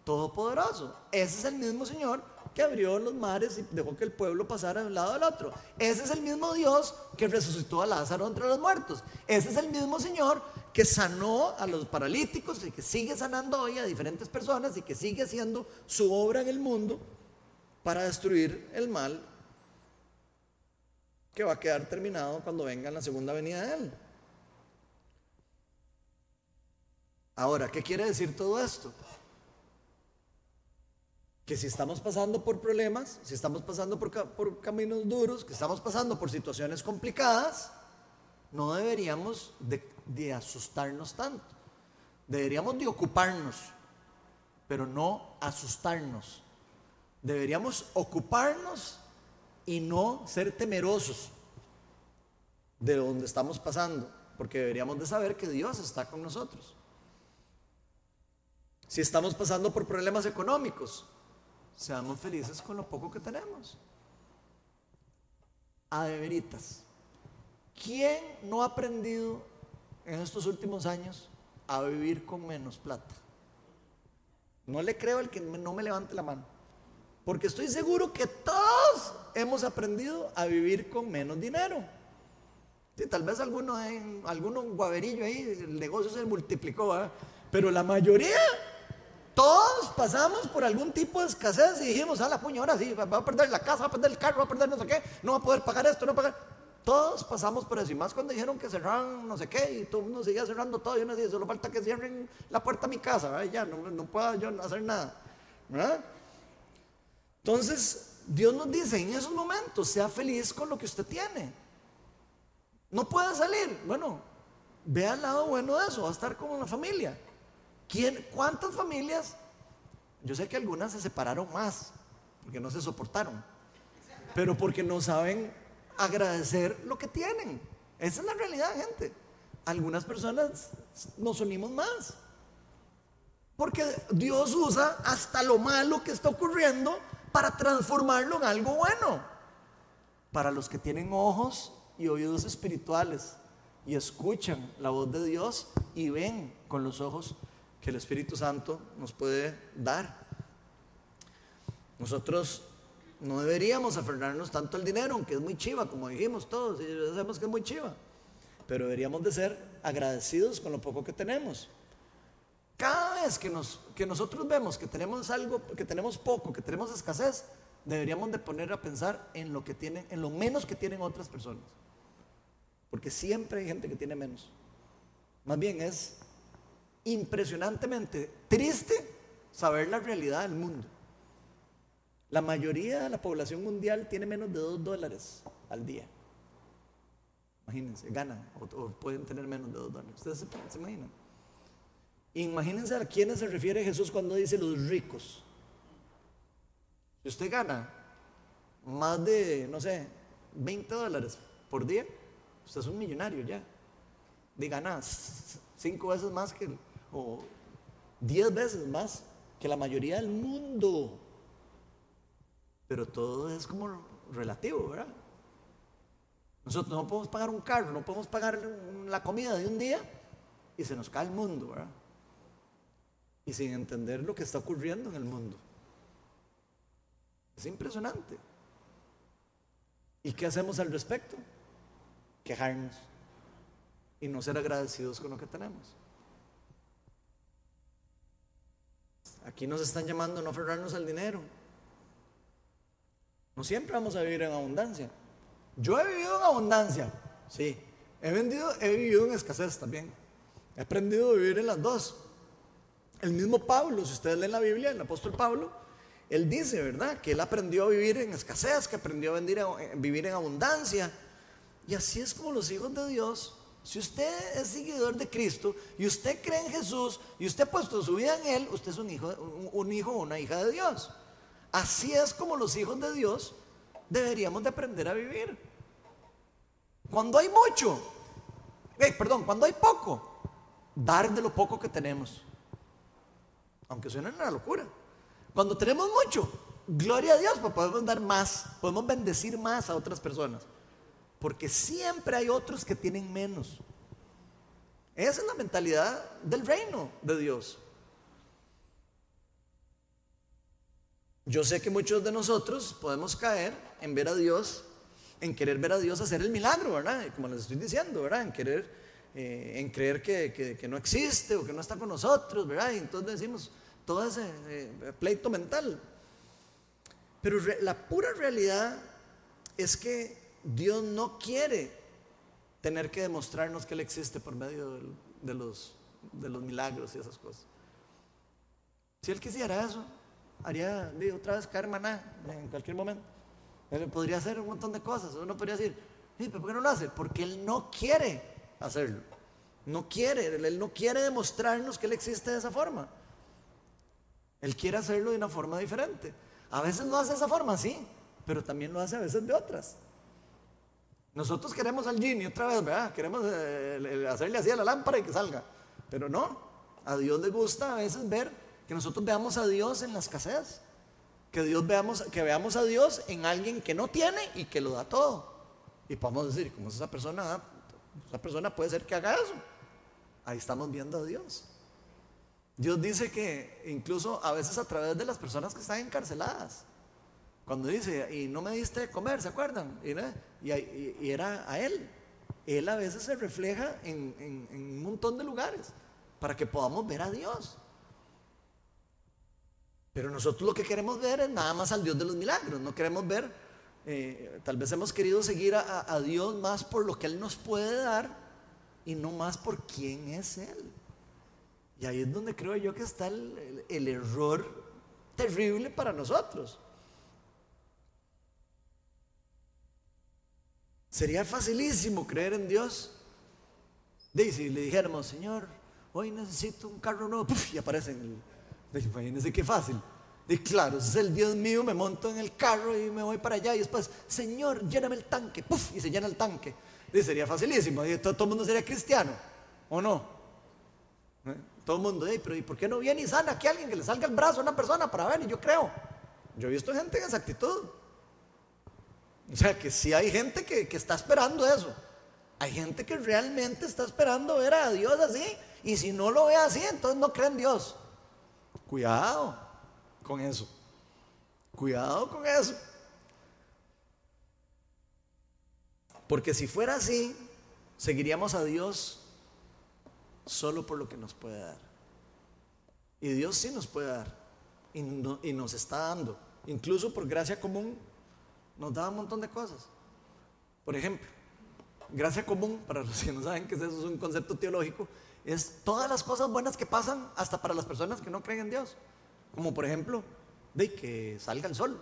Todopoderoso. Ese es el mismo Señor que abrió los mares y dejó que el pueblo pasara de un lado al otro. Ese es el mismo Dios que resucitó a Lázaro entre los muertos. Ese es el mismo Señor que sanó a los paralíticos y que sigue sanando hoy a diferentes personas y que sigue haciendo su obra en el mundo para destruir el mal que va a quedar terminado cuando venga la segunda venida de Él. Ahora, ¿qué quiere decir todo esto? Que si estamos pasando por problemas, si estamos pasando por, ca- por caminos duros, que estamos pasando por situaciones complicadas, no deberíamos de, de asustarnos tanto. Deberíamos de ocuparnos, pero no asustarnos. Deberíamos ocuparnos y no ser temerosos de donde estamos pasando, porque deberíamos de saber que Dios está con nosotros. Si estamos pasando por problemas económicos, seamos felices con lo poco que tenemos. A de veritas. ¿Quién no ha aprendido en estos últimos años a vivir con menos plata? No le creo al que no me levante la mano. Porque estoy seguro que todos hemos aprendido a vivir con menos dinero. Tal vez alguno en alguno un guaverillo ahí, el negocio se multiplicó, pero la mayoría, todos pasamos por algún tipo de escasez y dijimos, a la puña, ahora sí, va a perder la casa, va a perder el carro, va a perder no sé qué, no va a poder pagar esto, no va a pagar. Todos pasamos por eso, y más cuando dijeron que cerraran no sé qué, y todo el mundo seguía cerrando todo, y uno decía, solo falta que cierren la puerta a mi casa, ya, no, puedo yo hacer nada. Entonces, Dios nos dice, en esos momentos, sea feliz con lo que usted tiene. No puede salir. Bueno, vea el lado bueno de eso, va a estar con la familia. ¿Quién, ¿Cuántas familias? Yo sé que algunas se separaron más, porque no se soportaron, pero porque no saben agradecer lo que tienen. Esa es la realidad, gente. Algunas personas nos unimos más. Porque Dios usa hasta lo malo que está ocurriendo para transformarlo en algo bueno. Para los que tienen ojos y oídos espirituales y escuchan la voz de Dios y ven con los ojos que el Espíritu Santo nos puede dar. Nosotros no deberíamos aferrarnos tanto al dinero, aunque es muy chiva, como dijimos todos, y sabemos que es muy chiva. Pero deberíamos de ser agradecidos con lo poco que tenemos. Cada vez que, nos, que nosotros vemos que tenemos algo, que tenemos poco, que tenemos escasez, deberíamos de poner a pensar en lo que tienen, en lo menos que tienen otras personas. Porque siempre hay gente que tiene menos. Más bien es impresionantemente triste saber la realidad del mundo. La mayoría de la población mundial tiene menos de 2 dólares al día. Imagínense, ganan o, pueden tener menos de 2 dólares. ¿Ustedes se, imaginan? Imagínense a quiénes se refiere Jesús cuando dice los ricos. Si usted gana más de, no sé, 20 dólares por día, usted es un millonario ya. De ganar 5 veces más que, o 10 veces más que la mayoría del mundo. Pero todo es como relativo, ¿verdad? Nosotros no podemos pagar un carro, no podemos pagar la comida de un día y se nos cae el mundo, ¿verdad? Y sin entender lo que está ocurriendo en el mundo. Es impresionante. ¿Y qué hacemos al respecto? Quejarnos y no ser agradecidos con lo que tenemos. Aquí nos están llamando a no aferrarnos al dinero. No siempre vamos a vivir en abundancia. Yo he vivido en abundancia, sí. He, vendido, he vivido en escasez también. He aprendido a vivir en las dos. El mismo Pablo, si ustedes leen la Biblia, el apóstol Pablo, él dice, ¿verdad? Que él aprendió a vivir en escasez, que aprendió a vivir en abundancia. Y así es como los hijos de Dios si usted es seguidor de Cristo y usted cree en Jesús y usted ha puesto su vida en Él, usted es un hijo, un, hijo o una hija de Dios. Así es como los hijos de Dios deberíamos de aprender a vivir. Cuando hay mucho, eh, perdón, cuando hay poco, dar de lo poco que tenemos. Aunque suene una locura. Cuando tenemos mucho, gloria a Dios, pues podemos dar más, podemos bendecir más a otras personas. Porque siempre hay otros que tienen menos. Esa es la mentalidad del reino de Dios. Yo sé que muchos de nosotros podemos caer en ver a Dios, en querer ver a Dios hacer el milagro, ¿verdad? Como les estoy diciendo, ¿verdad? En querer, eh, en creer que, no existe o que no está con nosotros, ¿verdad? Y entonces decimos todo ese eh, pleito mental. Pero la pura realidad es que Dios no quiere tener que demostrarnos que Él existe por medio de, los, milagros y esas cosas. Si Él quisiera eso, haría otra vez caer maná en cualquier momento. Él podría hacer un montón de cosas. Uno podría decir, ¿por qué no lo hace? Porque Él no quiere hacerlo. No quiere, Él no quiere demostrarnos que Él existe de esa forma. Él quiere hacerlo de una forma diferente. A veces lo hace de esa forma, sí, pero también lo hace a veces de otras. Nosotros queremos al genie otra vez. Queremos eh, hacerle así a la lámpara y que salga. Pero no, a Dios le gusta a veces ver que nosotros veamos a Dios en la escasez. Que, Dios veamos, que veamos a Dios en alguien que no tiene y que lo da todo. Y podemos decir, ¿cómo es esa persona? Esa persona puede ser que haga eso. Ahí estamos viendo a Dios. Dios dice que incluso a veces a través de las personas que están encarceladas, cuando dice, y no me diste de comer, ¿se acuerdan? Y, era a Él. Él a veces se refleja en, un montón de lugares para que podamos ver a Dios. Pero nosotros lo que queremos ver es nada más al Dios de los milagros. No queremos ver, eh, tal vez hemos querido seguir a, Dios más por lo que Él nos puede dar y no más por quién es Él. Y ahí es donde creo yo que está el error terrible para nosotros. Sería facilísimo creer en Dios. Y si le dijéramos, Señor, hoy necesito un carro nuevo, y aparece en el. Imagínense qué fácil. Y claro, es el Dios mío, me monto en el carro y me voy para allá. Y después, Señor, lléname el tanque, ¡puf! y se llena el tanque. Y sería facilísimo. Y todo, el mundo sería cristiano, ¿o no? ¿Eh? Todo el mundo, pero ¿y por qué no viene y sana aquí alguien que le salga el brazo a una persona para ver? Y yo creo. Yo he visto gente en esa actitud. O sea, que sí hay gente que, está esperando eso. Hay gente que realmente está esperando ver a Dios así. Y si no lo ve así, entonces no cree en Dios. Cuidado con eso. Cuidado con eso. Porque si fuera así, seguiríamos a Dios solo por lo que nos puede dar. Y Dios sí nos puede dar. Y, y nos está dando. incluso por gracia común, nos da un montón de cosas. Por ejemplo, gracia común, para los que no saben que eso, es un concepto teológico, es todas las cosas buenas que pasan hasta para las personas que no creen en Dios. Como por ejemplo, de que salga el sol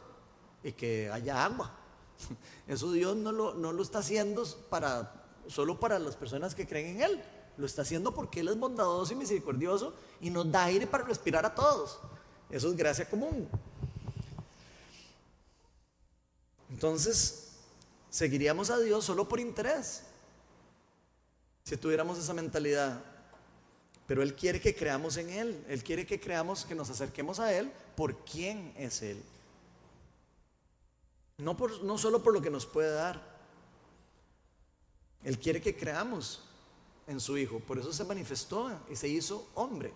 y que haya agua. *laughs* Eso Dios no lo, no lo está haciendo para, solo para las personas que creen en Él. Lo está haciendo porque Él es bondadoso y misericordioso y nos da aire para respirar a todos. Eso es gracia común. Entonces, seguiríamos a Dios solo por interés. Si tuviéramos esa mentalidad. Pero Él quiere que creamos en Él. Él quiere que creamos, que nos acerquemos a Él por quién es Él. No, por, no solo por lo que nos puede dar. Él quiere que creamos en su Hijo. Por eso se manifestó y se hizo hombre.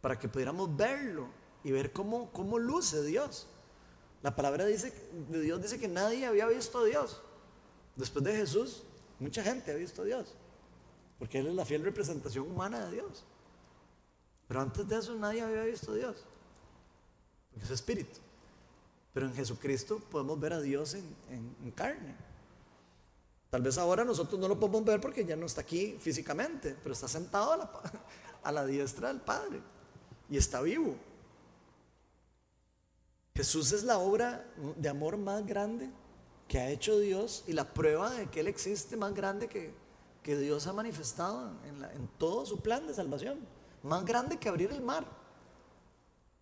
Para que pudiéramos verlo y ver cómo, cómo luce Dios. La palabra dice, de Dios dice que nadie había visto a Dios. Después de Jesús, mucha gente ha visto a Dios. Porque Él es la fiel representación humana de Dios. Pero antes de eso nadie había visto a Dios. Porque es espíritu. Pero en Jesucristo podemos ver a Dios en, carne. Tal vez ahora nosotros no lo podemos ver porque ya no está aquí físicamente, pero está sentado a la *laughs* diestra del Padre y está vivo. Jesús es la obra de amor más grande que ha hecho Dios y la prueba de que Él existe más grande que, que Dios ha manifestado en, en todo su plan de salvación. Más grande que abrir el mar.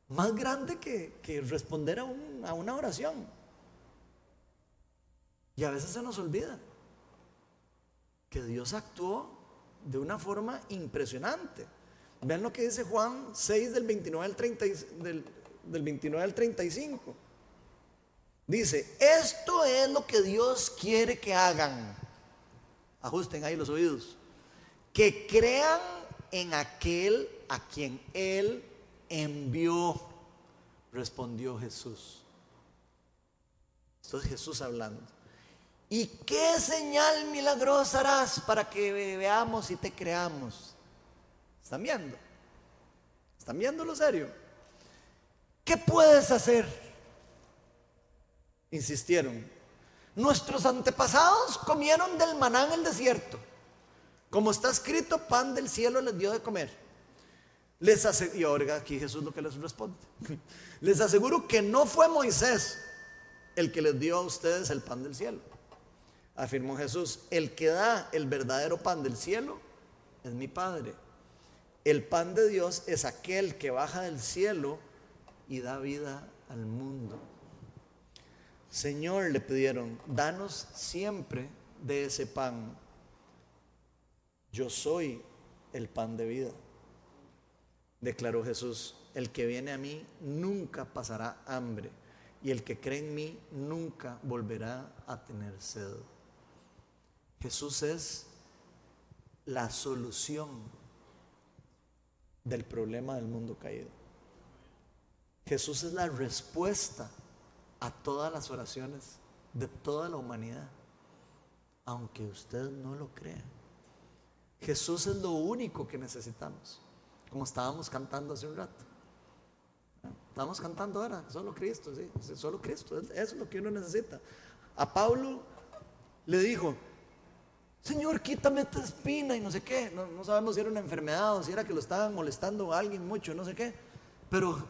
Más grande que, que responder a, un, a una oración. Y a veces se nos olvida que Dios actuó de una forma impresionante. Vean lo que dice Juan 6 del 29 al 30, del, del 29 al 35. Dice, esto es lo que Dios quiere que hagan. Ajusten ahí los oídos. Que crean en aquel a quien Él envió, respondió Jesús. Esto es Jesús hablando. ¿Y qué señal milagrosa harás para que veamos y te creamos? ¿Están viendo? ¿Están viendo lo serio? ¿Qué puedes hacer? Insistieron. Nuestros antepasados comieron del maná en el desierto. Como está escrito, pan del cielo les dio de comer. Les aseguro, y ahora aquí Jesús lo que les responde. *laughs* Les aseguro que no fue Moisés el que les dio a ustedes el pan del cielo. Afirmó Jesús, el que da el verdadero pan del cielo es mi Padre. El pan de Dios es aquel que baja del cielo y da vida al mundo. Señor, le pidieron, danos siempre de ese pan. Yo soy el pan de vida. Declaró Jesús, el que viene a mí nunca pasará hambre y el que cree en mí nunca volverá a tener sed. Jesús es la solución del problema del mundo caído. Jesús es la respuesta a todas las oraciones de toda la humanidad, aunque usted no lo crea. Jesús es lo único que necesitamos, como estábamos cantando hace un rato. Estamos cantando ahora, solo Cristo, solo Cristo, eso es lo que uno necesita. A Pablo le dijo, Señor, quítame esta espina y no sé qué. No, no sabemos si era una enfermedad o si era que lo estaban molestando a alguien mucho, no sé qué. Pero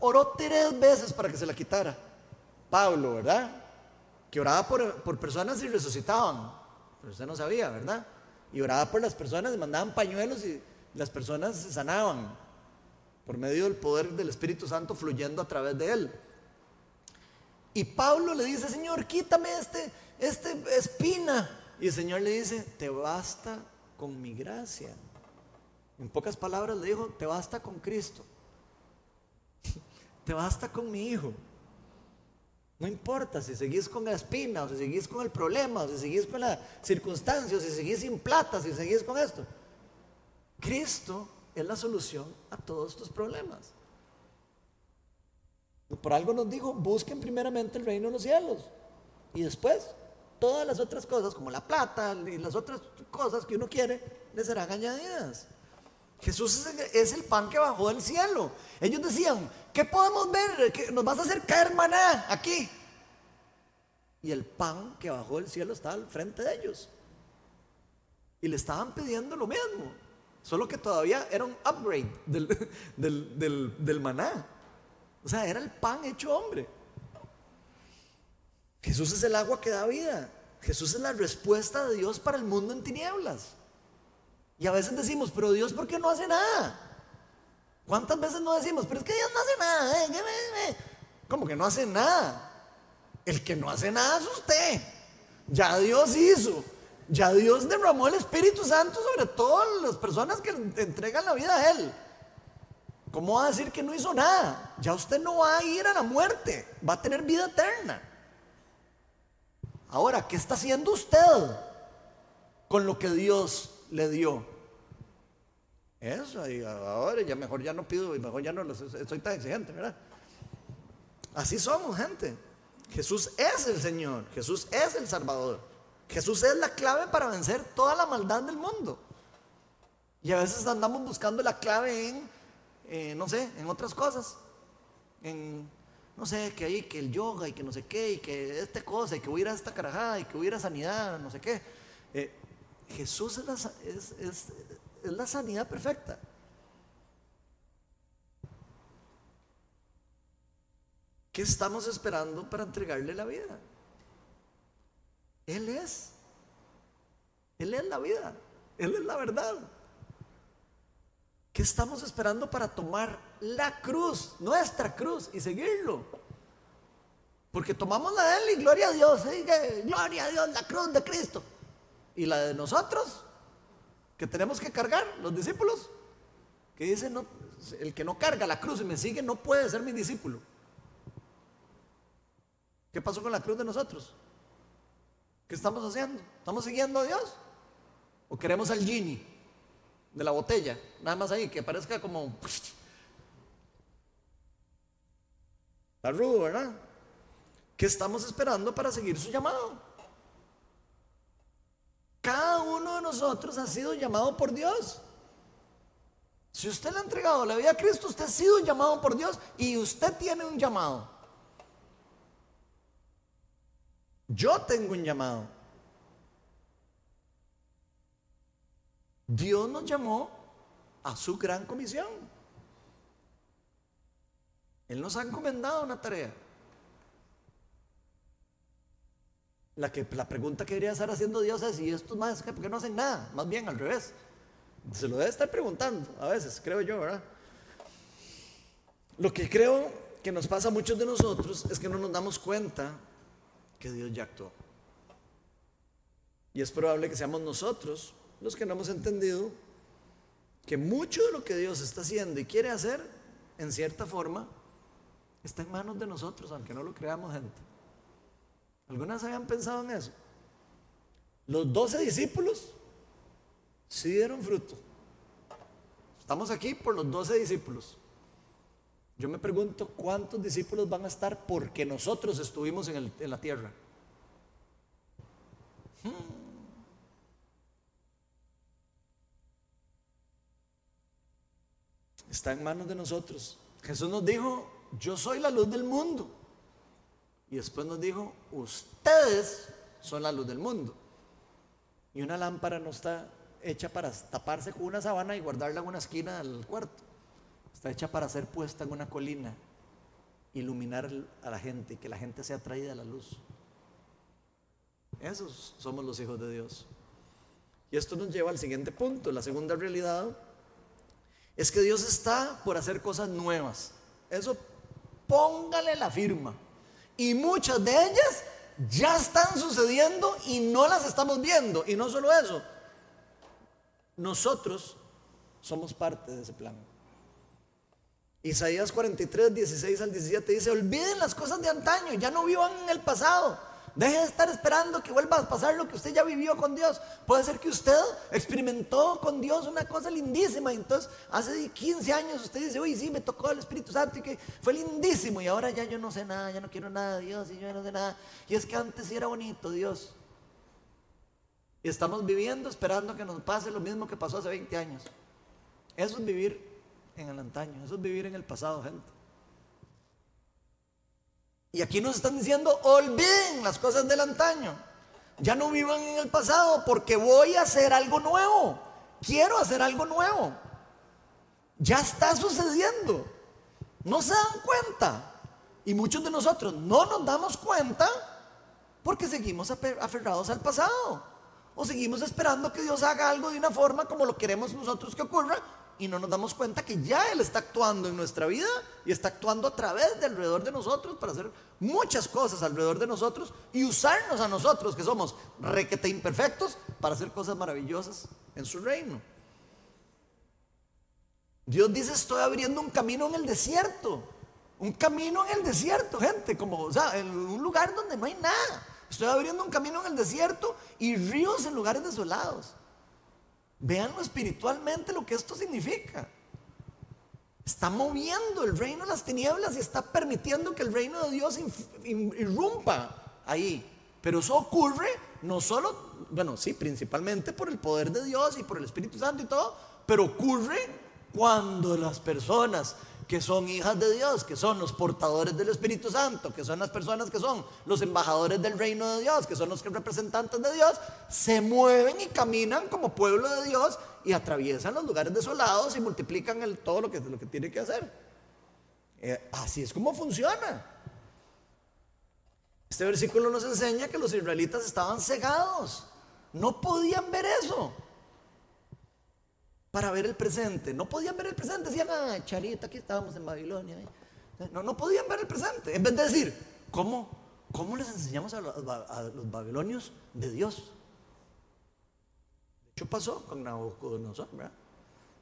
oró tres veces para que se la quitara. Pablo, ¿verdad? Que oraba por, personas y resucitaban. Pero usted no sabía, ¿verdad? Y oraba por las personas, mandaban pañuelos y las personas se sanaban por medio del poder del Espíritu Santo fluyendo a través de él. Y Pablo le dice, Señor, quítame este, este espina. Y el Señor le dice, te basta con mi gracia. En pocas palabras le dijo, te basta con Cristo. Te basta con mi hijo. No importa si seguís con la espina, o si seguís con el problema, o si seguís con la circunstancia, o si seguís sin plata, si seguís con esto. Cristo es la solución a todos tus problemas. Por algo nos dijo, busquen primeramente el reino de los cielos. Y después, todas las otras cosas, como la plata y las otras cosas que uno quiere, les serán añadidas. Jesús es el, pan que bajó del cielo. Ellos decían, ¿qué podemos ver? ¿Que ¿Nos vas a hacer caer maná aquí? Y el pan que bajó del cielo estaba al frente de ellos. Y le estaban pidiendo lo mismo. Solo que todavía era un upgrade del, *laughs* del maná. O sea, era el pan hecho hombre. Jesús es el agua que da vida. Jesús es la respuesta de Dios para el mundo en tinieblas. Y a veces decimos, pero Dios, ¿por qué no hace nada? ¿Cuántas veces no decimos, pero es que Dios no hace nada? Eh, ¿Cómo que no hace nada? El que no hace nada es usted. Ya Dios hizo. Ya Dios derramó el Espíritu Santo sobre todas las personas que entregan la vida a Él. ¿Cómo va a decir que no hizo nada? Ya usted no va a ir a la muerte, va a tener vida eterna. Ahora, ¿qué está haciendo usted con lo que Dios le dio? Eso, y ahora ya mejor ya no pido, y mejor ya no soy tan exigente, ¿verdad? Así somos, gente. Jesús es el Señor, Jesús es el Salvador. Jesús es la clave para vencer toda la maldad del mundo. Y a veces andamos buscando la clave en, eh, no sé, en otras cosas. En no sé, que hay que el yoga y que no sé qué, y que esta cosa, y que hubiera esta carajada, y que hubiera sanidad, no sé qué. Eh, Jesús es la, es, es la sanidad perfecta. ¿Qué estamos esperando para entregarle la vida? Él es. Él es la vida. Él es la verdad. ¿Qué estamos esperando para tomar la cruz, nuestra cruz, y seguirlo? Porque tomamos la de Él y gloria a Dios, ¿eh? gloria a Dios, la cruz de Cristo. Y la de nosotros, que tenemos que cargar, los discípulos, que dicen, no, el que no carga la cruz y me sigue no puede ser mi discípulo. ¿Qué pasó con la cruz de nosotros? ¿Qué estamos haciendo? ¿Estamos siguiendo a Dios? ¿O queremos al Gini? de la botella, nada más ahí, que parezca como... Está rudo, ¿verdad? ¿Qué estamos esperando para seguir su llamado? Cada uno de nosotros ha sido llamado por Dios. Si usted le ha entregado la vida a Cristo, usted ha sido llamado por Dios y usted tiene un llamado. Yo tengo un llamado. Dios nos llamó a su gran comisión. Él nos ha encomendado una tarea. La, que, la pregunta que debería estar haciendo Dios es, ¿y estos más por qué no hacen nada? Más bien al revés. Se lo debe estar preguntando a veces, creo yo, ¿verdad? Lo que creo que nos pasa a muchos de nosotros es que no nos damos cuenta que Dios ya actuó. Y es probable que seamos nosotros los que no hemos entendido que mucho de lo que Dios está haciendo y quiere hacer, en cierta forma, está en manos de nosotros, aunque no lo creamos, gente. ¿Algunas habían pensado en eso? Los doce discípulos sí dieron fruto. Estamos aquí por los doce discípulos. Yo me pregunto cuántos discípulos van a estar porque nosotros estuvimos en, la tierra. Hmm. está en manos de nosotros. Jesús nos dijo, yo soy la luz del mundo. Y después nos dijo, ustedes son la luz del mundo. Y una lámpara no está hecha para taparse con una sabana y guardarla en una esquina del cuarto. Está hecha para ser puesta en una colina, iluminar a la gente que la gente sea atraída a la luz. Esos somos los hijos de Dios. Y esto nos lleva al siguiente punto, la segunda realidad es que Dios está por hacer cosas nuevas. Eso póngale la firma. Y muchas de ellas ya están sucediendo y no las estamos viendo. Y no solo eso, nosotros somos parte de ese plan. Isaías 43, 16 al 17 dice, olviden las cosas de antaño, ya no vivan en el pasado. Deje de estar esperando que vuelva a pasar lo que usted ya vivió con Dios. Puede ser que usted experimentó con Dios una cosa lindísima. Y entonces, hace 15 años usted dice, uy, sí, me tocó el Espíritu Santo y que fue lindísimo. Y ahora ya yo no sé nada, ya no quiero nada de Dios y yo no sé nada. Y es que antes sí era bonito Dios. Y estamos viviendo esperando que nos pase lo mismo que pasó hace 20 años. Eso es vivir en el antaño, eso es vivir en el pasado, gente. Y aquí nos están diciendo, olviden las cosas del antaño. Ya no vivan en el pasado porque voy a hacer algo nuevo. Quiero hacer algo nuevo. Ya está sucediendo. No se dan cuenta. Y muchos de nosotros no nos damos cuenta porque seguimos aferrados al pasado. O seguimos esperando que Dios haga algo de una forma como lo queremos nosotros que ocurra y no nos damos cuenta que ya Él está actuando en nuestra vida y está actuando a través de alrededor de nosotros para hacer muchas cosas alrededor de nosotros y usarnos a nosotros que somos requete imperfectos para hacer cosas maravillosas en su reino. Dios dice, estoy abriendo un camino en el desierto. Un camino en el desierto, gente, como, o sea, en un lugar donde no hay nada. Estoy abriendo un camino en el desierto y ríos en lugares desolados. Veanlo espiritualmente lo que esto significa. Está moviendo el reino de las tinieblas y está permitiendo que el reino de Dios irrumpa ahí. Pero eso ocurre no solo, bueno, sí, principalmente por el poder de Dios y por el Espíritu Santo y todo, pero ocurre cuando las personas que son hijas de Dios, que son los portadores del Espíritu Santo, que son las personas que son los embajadores del reino de Dios, que son los representantes de Dios, se mueven y caminan como pueblo de Dios y atraviesan los lugares desolados y multiplican el, todo lo que, tiene que hacer. Eh, así es como funciona. Este versículo nos enseña que los israelitas estaban cegados, no podían ver eso para ver el presente. No podían ver el presente. Decían, ah, Charita, aquí estábamos en Babilonia. No, no podían ver el presente. En vez de decir, ¿cómo, cómo les enseñamos a los, babilonios de Dios? De hecho pasó con Nabucodonosor, ¿verdad?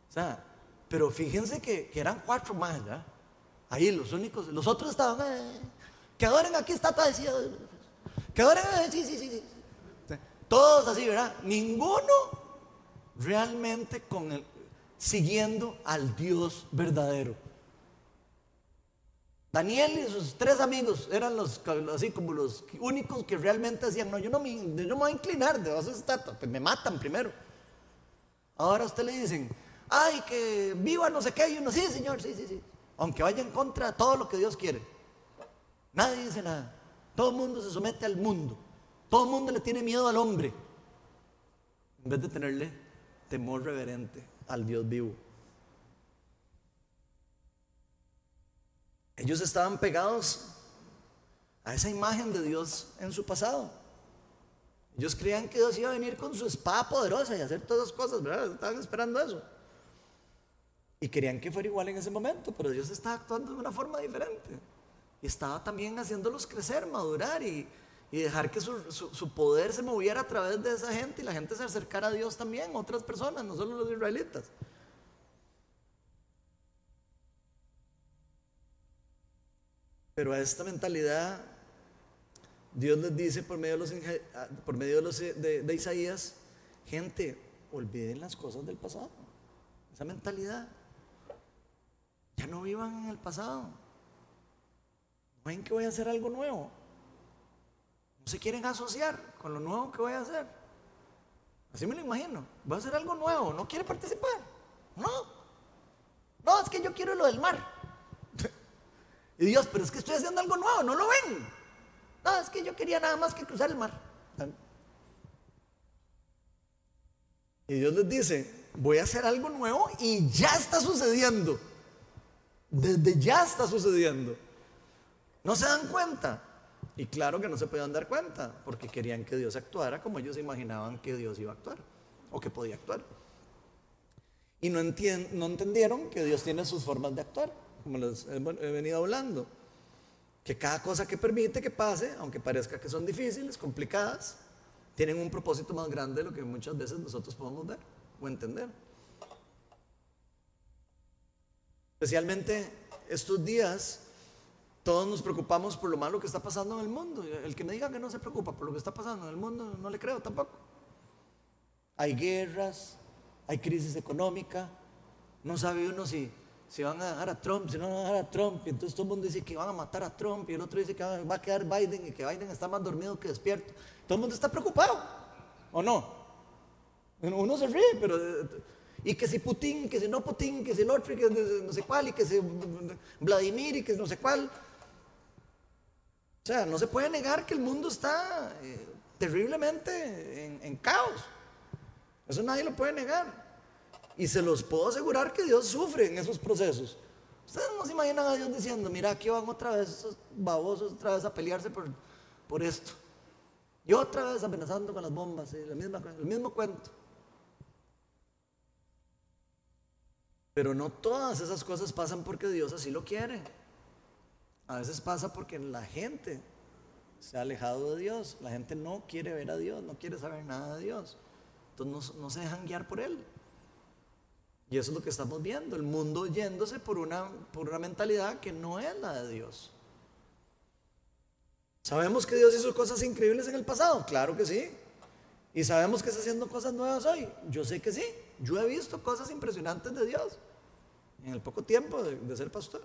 O sea, pero fíjense que, eran cuatro más, ¿verdad? Ahí los únicos, los otros estaban, eh, que adoren aquí está decía, que adoren, eh, sí, sí, sí, sí. Todos así, ¿verdad? Ninguno realmente con el, siguiendo al Dios verdadero. Daniel y sus tres amigos eran los así como los únicos que realmente decían, no, yo no me, yo no voy a inclinar de esa estatua, pues me matan primero. Ahora usted le dicen, ay, que viva no sé qué, y uno, sí, señor, sí, sí, sí. Aunque vaya en contra de todo lo que Dios quiere. Nadie dice nada. Todo el mundo se somete al mundo. Todo el mundo le tiene miedo al hombre. En vez de tenerle temor reverente al Dios vivo. Ellos estaban pegados a esa imagen de Dios en su pasado. Ellos creían que Dios iba a venir con su espada poderosa y hacer todas las cosas. Estaban esperando eso. Y querían que fuera igual en ese momento, pero Dios estaba actuando de una forma diferente. Y estaba también haciéndolos crecer, madurar y, y dejar que su, poder se moviera a través de esa gente y la gente se acercara a Dios también, otras personas, no solo los israelitas. Pero a esta mentalidad, Dios les dice por medio de, los, por medio de, los, de Isaías, gente, olviden las cosas del pasado. Esa mentalidad. Ya no vivan en el pasado. ¿No ven que voy a hacer algo nuevo? Se quieren asociar con lo nuevo que voy a hacer. Así me lo imagino. Voy a hacer algo nuevo. ¿No quiere participar? No. No, es que yo quiero lo del mar. *laughs* y Dios, pero es que estoy haciendo algo nuevo, no lo ven. No, es que yo quería nada más que cruzar el mar. Y Dios les dice, voy a hacer algo nuevo y ya está sucediendo. Desde ya está sucediendo. ¿No se dan cuenta? Y claro que no se podían dar cuenta, porque querían que Dios actuara como ellos imaginaban que Dios iba a actuar, o que podía actuar. Y no, no entendieron que Dios tiene sus formas de actuar, como les he, venido hablando. Que cada cosa que permite que pase, aunque parezca que son difíciles, complicadas, tienen un propósito más grande de lo que muchas veces nosotros podemos ver o entender. Especialmente estos días todos nos preocupamos por lo malo que está pasando en el mundo. El que me diga que no se preocupa por lo que está pasando en el mundo, no le creo tampoco. Hay guerras, hay crisis económica, no sabe uno si, si van a dejar a Trump, si no van a dejar a Trump, y entonces todo el mundo dice que van a matar a Trump, y el otro dice que va a quedar Biden y que Biden está más dormido que despierto. Todo el mundo está preocupado, ¿o no? Uno se ríe, pero... y que si Putin, que si no Putin, que si el que no sé cuál, y que si Vladimir, y que no sé cuál. O sea, no se puede negar que el mundo está eh, terriblemente en, caos. Eso nadie lo puede negar. Y se los puedo asegurar que Dios sufre en esos procesos. Ustedes no se imaginan a Dios diciendo, mira, aquí van otra vez esos babosos otra vez a pelearse por, por esto. Y otra vez amenazando con las bombas, misma, el mismo cuento. Pero no todas esas cosas pasan porque Dios así lo quiere. A veces pasa porque la gente se ha alejado de Dios. La gente no quiere ver a Dios, no quiere saber nada de Dios. Entonces no, se dejan guiar por Él. Y eso es lo que estamos viendo, el mundo yéndose por una, por una mentalidad que no es la de Dios. ¿Sabemos que Dios hizo cosas increíbles en el pasado? Claro que sí. ¿Y sabemos que está haciendo cosas nuevas hoy? Yo sé que sí. Yo he visto cosas impresionantes de Dios en el poco tiempo de, ser pastor.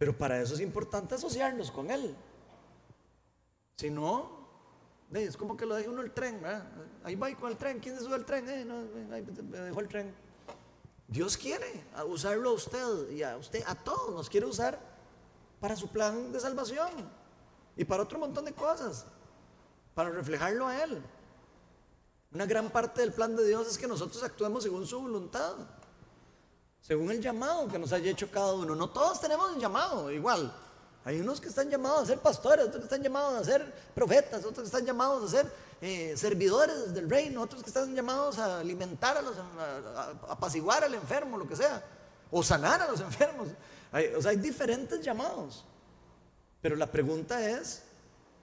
Pero para eso es importante asociarnos con Él. Si no, es como que lo deje uno el tren, Ahí va con el tren, ¿quién se sube el tren? Eh, ahí me dejó el tren. Dios quiere usarlo a usted y a usted, a todos nos quiere usar para su plan de salvación y para otro montón de cosas, para reflejarlo a Él. Una gran parte del plan de Dios es que nosotros actuemos según su voluntad según el llamado que nos haya hecho cada uno. No todos tenemos un llamado igual. Hay unos que están llamados a ser pastores, otros que están llamados a ser profetas, otros que están llamados a ser eh, servidores del reino, otros que están llamados a alimentar a los, apaciguar al enfermo, lo que sea, o sanar a los *laughs* enfermos. O sea, hay diferentes llamados. Pero la pregunta es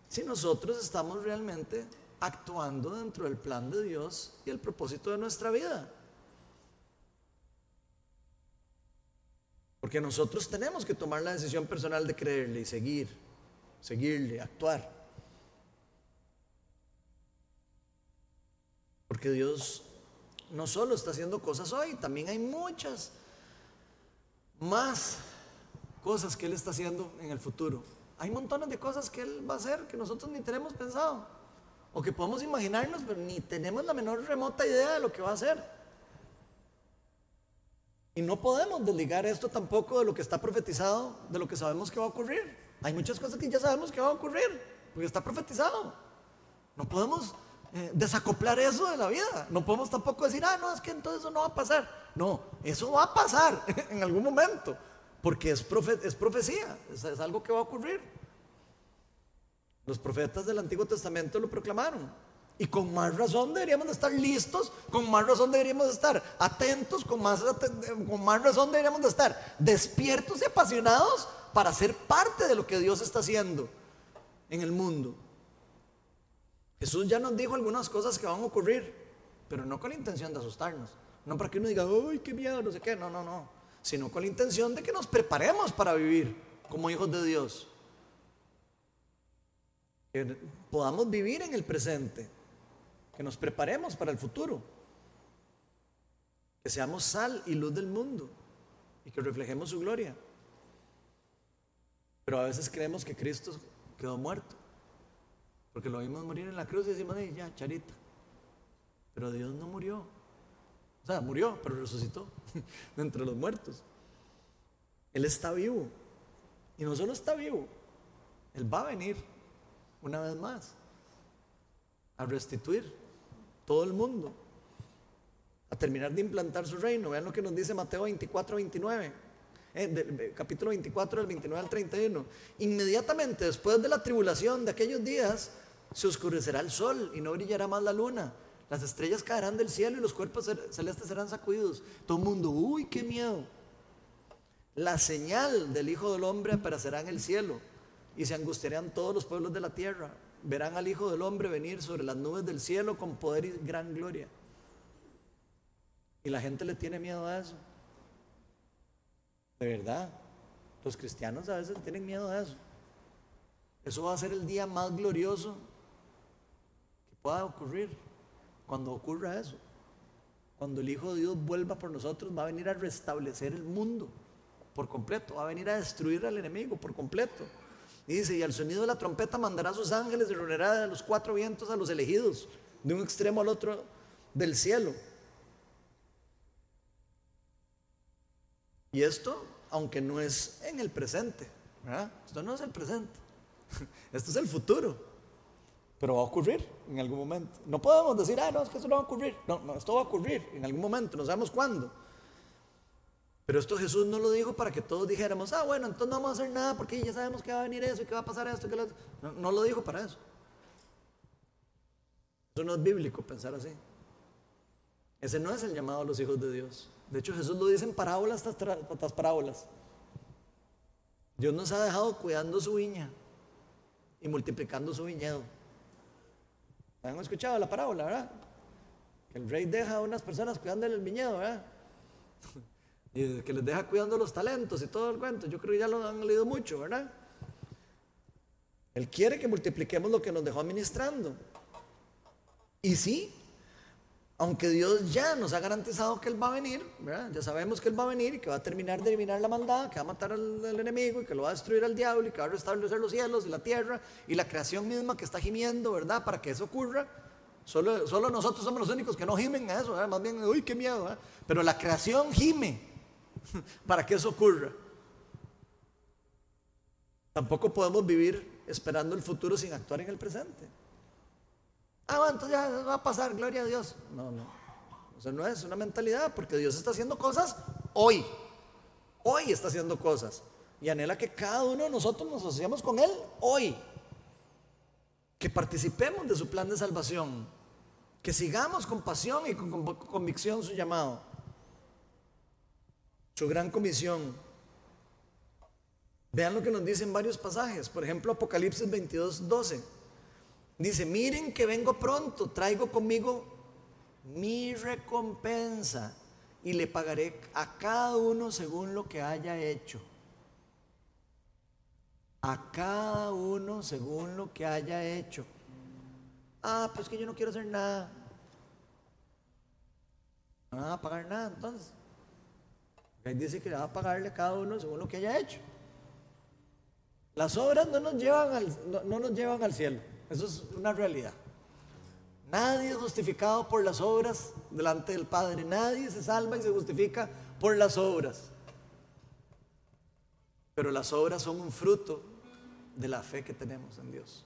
si nosotros estamos realmente actuando dentro del plan de Dios y el propósito de nuestra vida. Porque nosotros tenemos que tomar la decisión personal de creerle y seguir, seguirle, actuar. Porque Dios no solo está haciendo cosas hoy, también hay muchas más cosas que Él está haciendo en el futuro. Hay montones de cosas que Él va a hacer que nosotros ni tenemos pensado. O que podemos imaginarnos, pero ni tenemos la menor remota idea de lo que va a hacer. Y no podemos desligar esto tampoco de lo que está profetizado, de lo que sabemos que va a ocurrir. Hay muchas cosas que ya sabemos que va a ocurrir, porque está profetizado. No podemos eh, desacoplar eso de la vida. No podemos tampoco decir, ah, no, es que entonces eso no va a pasar. No, eso va a pasar *laughs* en algún momento, porque es, es profecía, es algo que va a ocurrir. Los profetas del Antiguo Testamento lo proclamaron. Y con más razón deberíamos de estar listos, con más razón deberíamos de estar atentos, con más, con más razón deberíamos de estar despiertos y apasionados para ser parte de lo que Dios está haciendo en el mundo. Jesús ya nos dijo algunas cosas que van a ocurrir, pero no con la intención de asustarnos, no para que uno diga, ¡ay, qué miedo! No sé qué, no, no, no, sino con la intención de que nos preparemos para vivir como hijos de Dios. Que podamos vivir en el presente que nos preparemos para el futuro, que seamos sal y luz del mundo y que reflejemos su gloria. Pero a veces creemos que Cristo quedó muerto, porque lo vimos morir en la cruz y decimos, ya, charita. Pero Dios no murió. O sea, murió, pero resucitó *laughs* de entre los muertos. Él está vivo. Y no solo está vivo, Él va a venir una vez más a restituir todo el mundo, a terminar de implantar su reino. Vean lo que nos dice Mateo 24, 29. Eh, capítulo 24 del 29 al 31. Inmediatamente después de la tribulación de aquellos días, se oscurecerá el sol y no brillará más la luna. Las estrellas caerán del cielo y los cuerpos celestes serán sacudidos. Todo el mundo, uy, qué miedo. La señal del Hijo del Hombre aparecerá en el cielo y se angustiarán todos los pueblos de la tierra verán al Hijo del Hombre venir sobre las nubes del cielo con poder y gran gloria. Y la gente le tiene miedo a eso. De verdad. Los cristianos a veces tienen miedo a eso. Eso va a ser el día más glorioso que pueda ocurrir. Cuando ocurra eso. Cuando el Hijo de Dios vuelva por nosotros, va a venir a restablecer el mundo por completo. Va a venir a destruir al enemigo por completo. Y dice, y al sonido de la trompeta mandará a sus ángeles y reunirá a los cuatro vientos a los elegidos, de un extremo al otro del cielo. Y esto, aunque no es en el presente. Esto no es el presente, *laughs* esto es el futuro. Pero va a ocurrir en algún momento. No podemos decir, ah, no, es que eso no va a ocurrir. No, no, esto va a ocurrir en algún momento, no sabemos cuándo. Pero esto Jesús no lo dijo para que todos dijéramos, ah, bueno, entonces no vamos a hacer nada porque ya sabemos que va a venir eso y que va a pasar esto. Que lo... no, no lo dijo para eso. Eso no es bíblico pensar así. Ese no es el llamado a los hijos de Dios. De hecho, Jesús lo dice en parábolas tras parábolas. Dios nos ha dejado cuidando su viña y multiplicando su viñedo. ¿Han escuchado la parábola, verdad? Que el rey deja a unas personas cuidando el viñedo, ¿verdad? Y que les deja cuidando los talentos y todo el cuento. Yo creo que ya lo han leído mucho, ¿verdad? Él quiere que multipliquemos lo que nos dejó administrando. Y sí, aunque Dios ya nos ha garantizado que Él va a venir, ¿verdad? ya sabemos que Él va a venir y que va a terminar de eliminar la maldad, que va a matar al, enemigo y que lo va a destruir al diablo y que va a restablecer los cielos y la tierra y la creación misma que está gimiendo, ¿verdad? Para que eso ocurra. Solo, solo nosotros somos los únicos que no gimen a eso, ¿verdad? más bien, uy, qué miedo, ¿verdad? pero la creación gime *laughs* para que eso ocurra. Tampoco podemos vivir esperando el futuro sin actuar en el presente. Ah, bueno, entonces ya va a pasar, gloria a Dios. No, no. O sea, no es una mentalidad, porque Dios está haciendo cosas hoy. Hoy está haciendo cosas. Y anhela que cada uno de nosotros nos asociemos con Él hoy. Que participemos de su plan de salvación. Que sigamos con pasión y con convicción su llamado. Su gran comisión. Vean lo que nos dicen varios pasajes. Por ejemplo, Apocalipsis 22, 12. Dice, miren que vengo pronto, traigo conmigo mi recompensa y le pagaré a cada uno según lo que haya hecho. A cada uno según lo que haya hecho. Ah, pues que yo no quiero hacer nada. No va a pagar nada entonces. Ahí dice que va a pagarle a cada uno según lo que haya hecho. Las obras no nos llevan al, no nos llevan al cielo. Eso es una realidad. Nadie es justificado por las obras delante del Padre. Nadie se salva y se justifica por las obras. Pero las obras son un fruto de la fe que tenemos en Dios.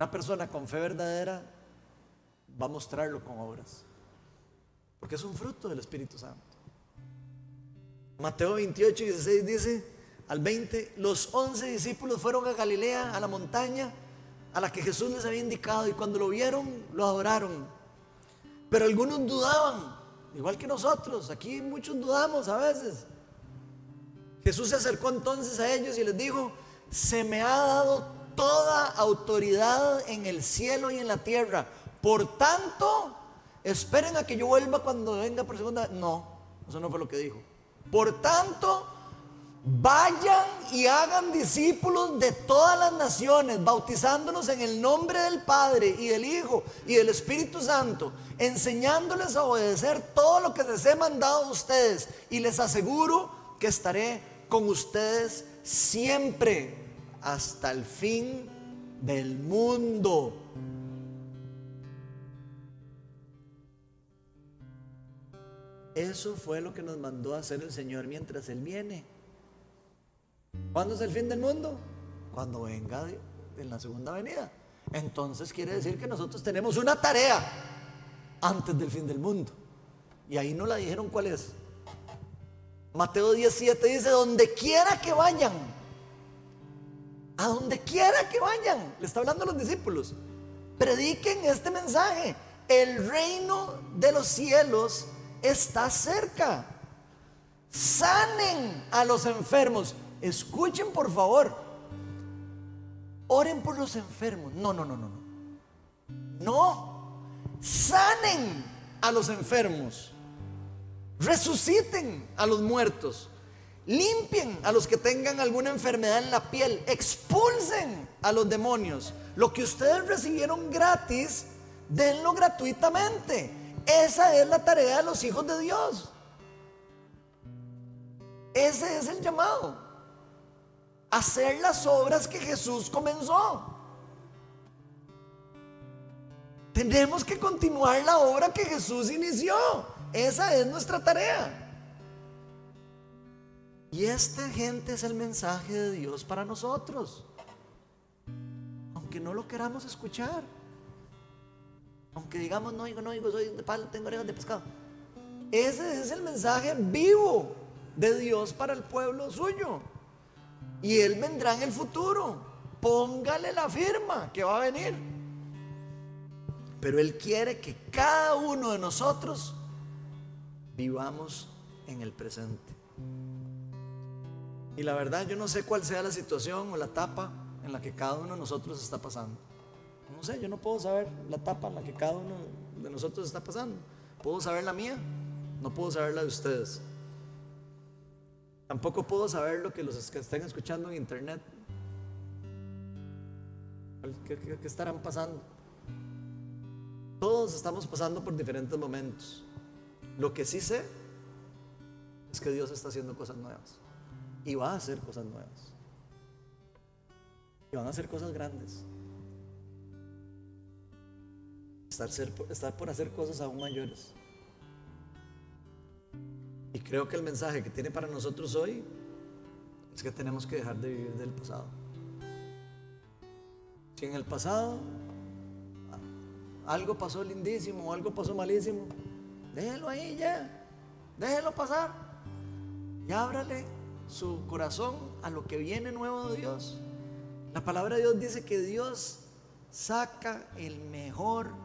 Una persona con fe verdadera va a mostrarlo con obras. Porque es un fruto del Espíritu Santo. Mateo 28, 16 dice al 20, los 11 discípulos fueron a Galilea, a la montaña a la que Jesús les había indicado y cuando lo vieron lo adoraron. Pero algunos dudaban, igual que nosotros, aquí muchos dudamos a veces. Jesús se acercó entonces a ellos y les dijo, se me ha dado toda autoridad en el cielo y en la tierra. Por tanto, esperen a que yo vuelva cuando venga por segunda. No, eso no fue lo que dijo. Por tanto, Vayan y hagan discípulos de todas las naciones, bautizándonos en el nombre del Padre y del Hijo y del Espíritu Santo, enseñándoles a obedecer todo lo que les he mandado a ustedes. Y les aseguro que estaré con ustedes siempre hasta el fin del mundo. Eso fue lo que nos mandó a hacer el Señor mientras Él viene. ¿Cuándo es el fin del mundo? Cuando venga en la segunda venida. Entonces quiere decir que nosotros tenemos una tarea antes del fin del mundo. Y ahí no la dijeron cuál es. Mateo 17 dice, donde quiera que vayan, a donde quiera que vayan, le está hablando a los discípulos, prediquen este mensaje. El reino de los cielos está cerca. Sanen a los enfermos Escuchen por favor. Oren por los enfermos. No, no, no, no, no. No. Sanen a los enfermos. Resuciten a los muertos. Limpien a los que tengan alguna enfermedad en la piel. Expulsen a los demonios. Lo que ustedes recibieron gratis, denlo gratuitamente. Esa es la tarea de los hijos de Dios. Ese es el llamado hacer las obras que Jesús comenzó. Tenemos que continuar la obra que Jesús inició. Esa es nuestra tarea. Y esta gente es el mensaje de Dios para nosotros. Aunque no lo queramos escuchar. Aunque digamos, no oigo, no oigo, soy de palo, tengo orejas de pescado. Ese es el mensaje vivo de Dios para el pueblo suyo. Y Él vendrá en el futuro. Póngale la firma que va a venir. Pero Él quiere que cada uno de nosotros vivamos en el presente. Y la verdad, yo no sé cuál sea la situación o la etapa en la que cada uno de nosotros está pasando. Sé, yo no puedo saber la etapa en la que cada uno de nosotros está pasando. Puedo saber la mía, no puedo saber la de ustedes. Tampoco puedo saber lo que los que estén escuchando en internet. ¿Qué, qué estarán pasando? Todos estamos pasando por diferentes momentos. Lo que sí sé es que Dios está haciendo cosas nuevas. Y va a hacer cosas nuevas. Y van a hacer cosas grandes. Estar, por hacer cosas aún mayores. Y creo que el mensaje que tiene para nosotros hoy es que tenemos que dejar de vivir del pasado. Si en el pasado algo pasó lindísimo, algo pasó malísimo, déjelo ahí ya, déjelo pasar y ábrale su corazón a lo que viene nuevo de Dios. La palabra de Dios dice que Dios saca el mejor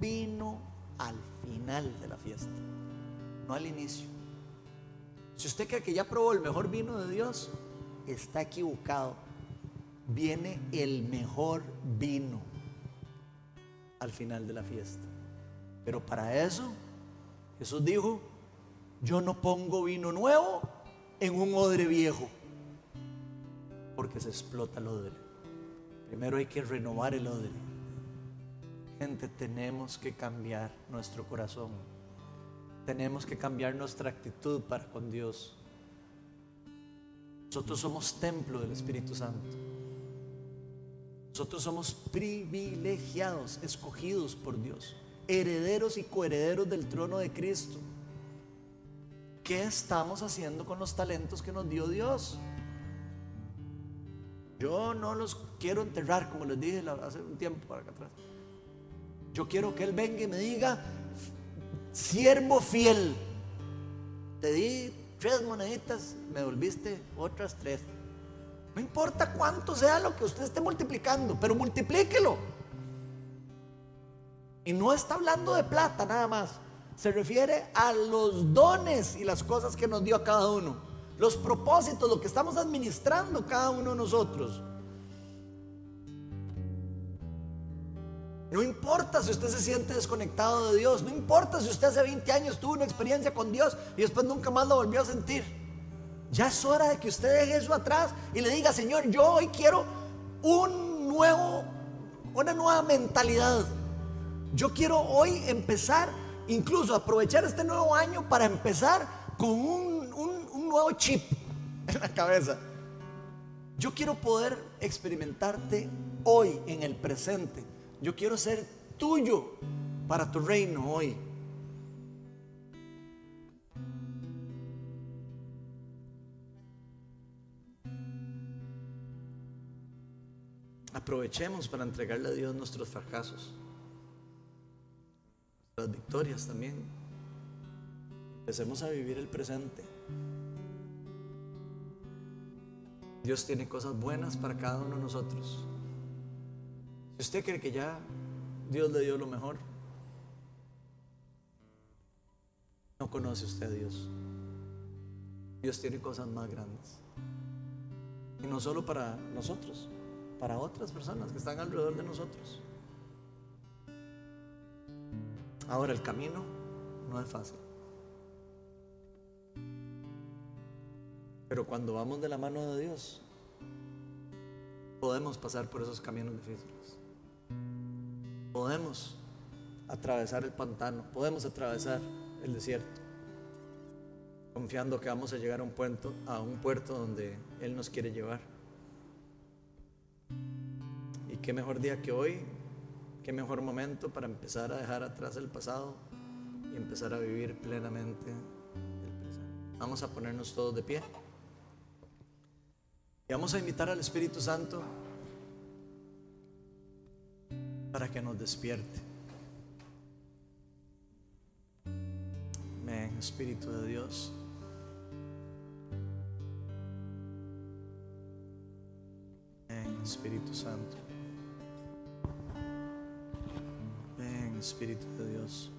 vino al final de la fiesta, no al inicio. Si usted cree que ya probó el mejor vino de Dios, está equivocado. Viene el mejor vino al final de la fiesta. Pero para eso, Jesús dijo, yo no pongo vino nuevo en un odre viejo, porque se explota el odre. Primero hay que renovar el odre. Tenemos que cambiar nuestro corazón. Tenemos que cambiar nuestra actitud para con Dios. Nosotros somos templo del Espíritu Santo. Nosotros somos privilegiados, escogidos por Dios, herederos y coherederos del trono de Cristo. ¿Qué estamos haciendo con los talentos que nos dio Dios? Yo no los quiero enterrar, como les dije hace un tiempo para acá atrás. Yo quiero que Él venga y me diga, siervo fiel, te di tres moneditas, me volviste otras tres. No importa cuánto sea lo que usted esté multiplicando, pero multiplíquelo. Y no está hablando de plata nada más se refiere a los dones y las cosas que nos dio a cada uno, los propósitos, lo que estamos administrando cada uno de nosotros. No importa si usted se siente desconectado de Dios, no importa si usted hace 20 años tuvo una experiencia con Dios y después nunca más lo volvió a sentir. Ya es hora de que usted deje eso atrás y le diga, Señor, yo hoy quiero un nuevo, una nueva mentalidad. Yo quiero hoy empezar incluso aprovechar este nuevo año para empezar con un, nuevo chip en la cabeza. Yo quiero poder experimentarte hoy, en el presente. Yo quiero ser tuyo para tu reino hoy. Aprovechemos para entregarle a Dios nuestros fracasos las victorias también. Empecemos a vivir el presente. Dios tiene cosas buenas para cada uno de nosotros. Usted cree que ya Dios le dio lo mejor, no conoce usted a Dios. Dios tiene cosas más grandes. Y no solo para nosotros, para otras personas que están alrededor de nosotros. Ahora el camino no es fácil. Pero cuando vamos de la mano de Dios, podemos pasar por esos caminos difíciles. Podemos atravesar el pantano, podemos atravesar el desierto, confiando que vamos a llegar a un puerto, a un puerto donde Él nos quiere llevar. Y qué mejor día que hoy Qué mejor momento para empezar a dejar atrás el pasado y empezar a vivir plenamente el presente. Vamos a ponernos todos de pie. Y vamos a invitar al Espíritu Santo para que nos despierte. Amén, Espíritu de Dios. Amén, Espíritu Santo. Ven, Espíritu de Dios.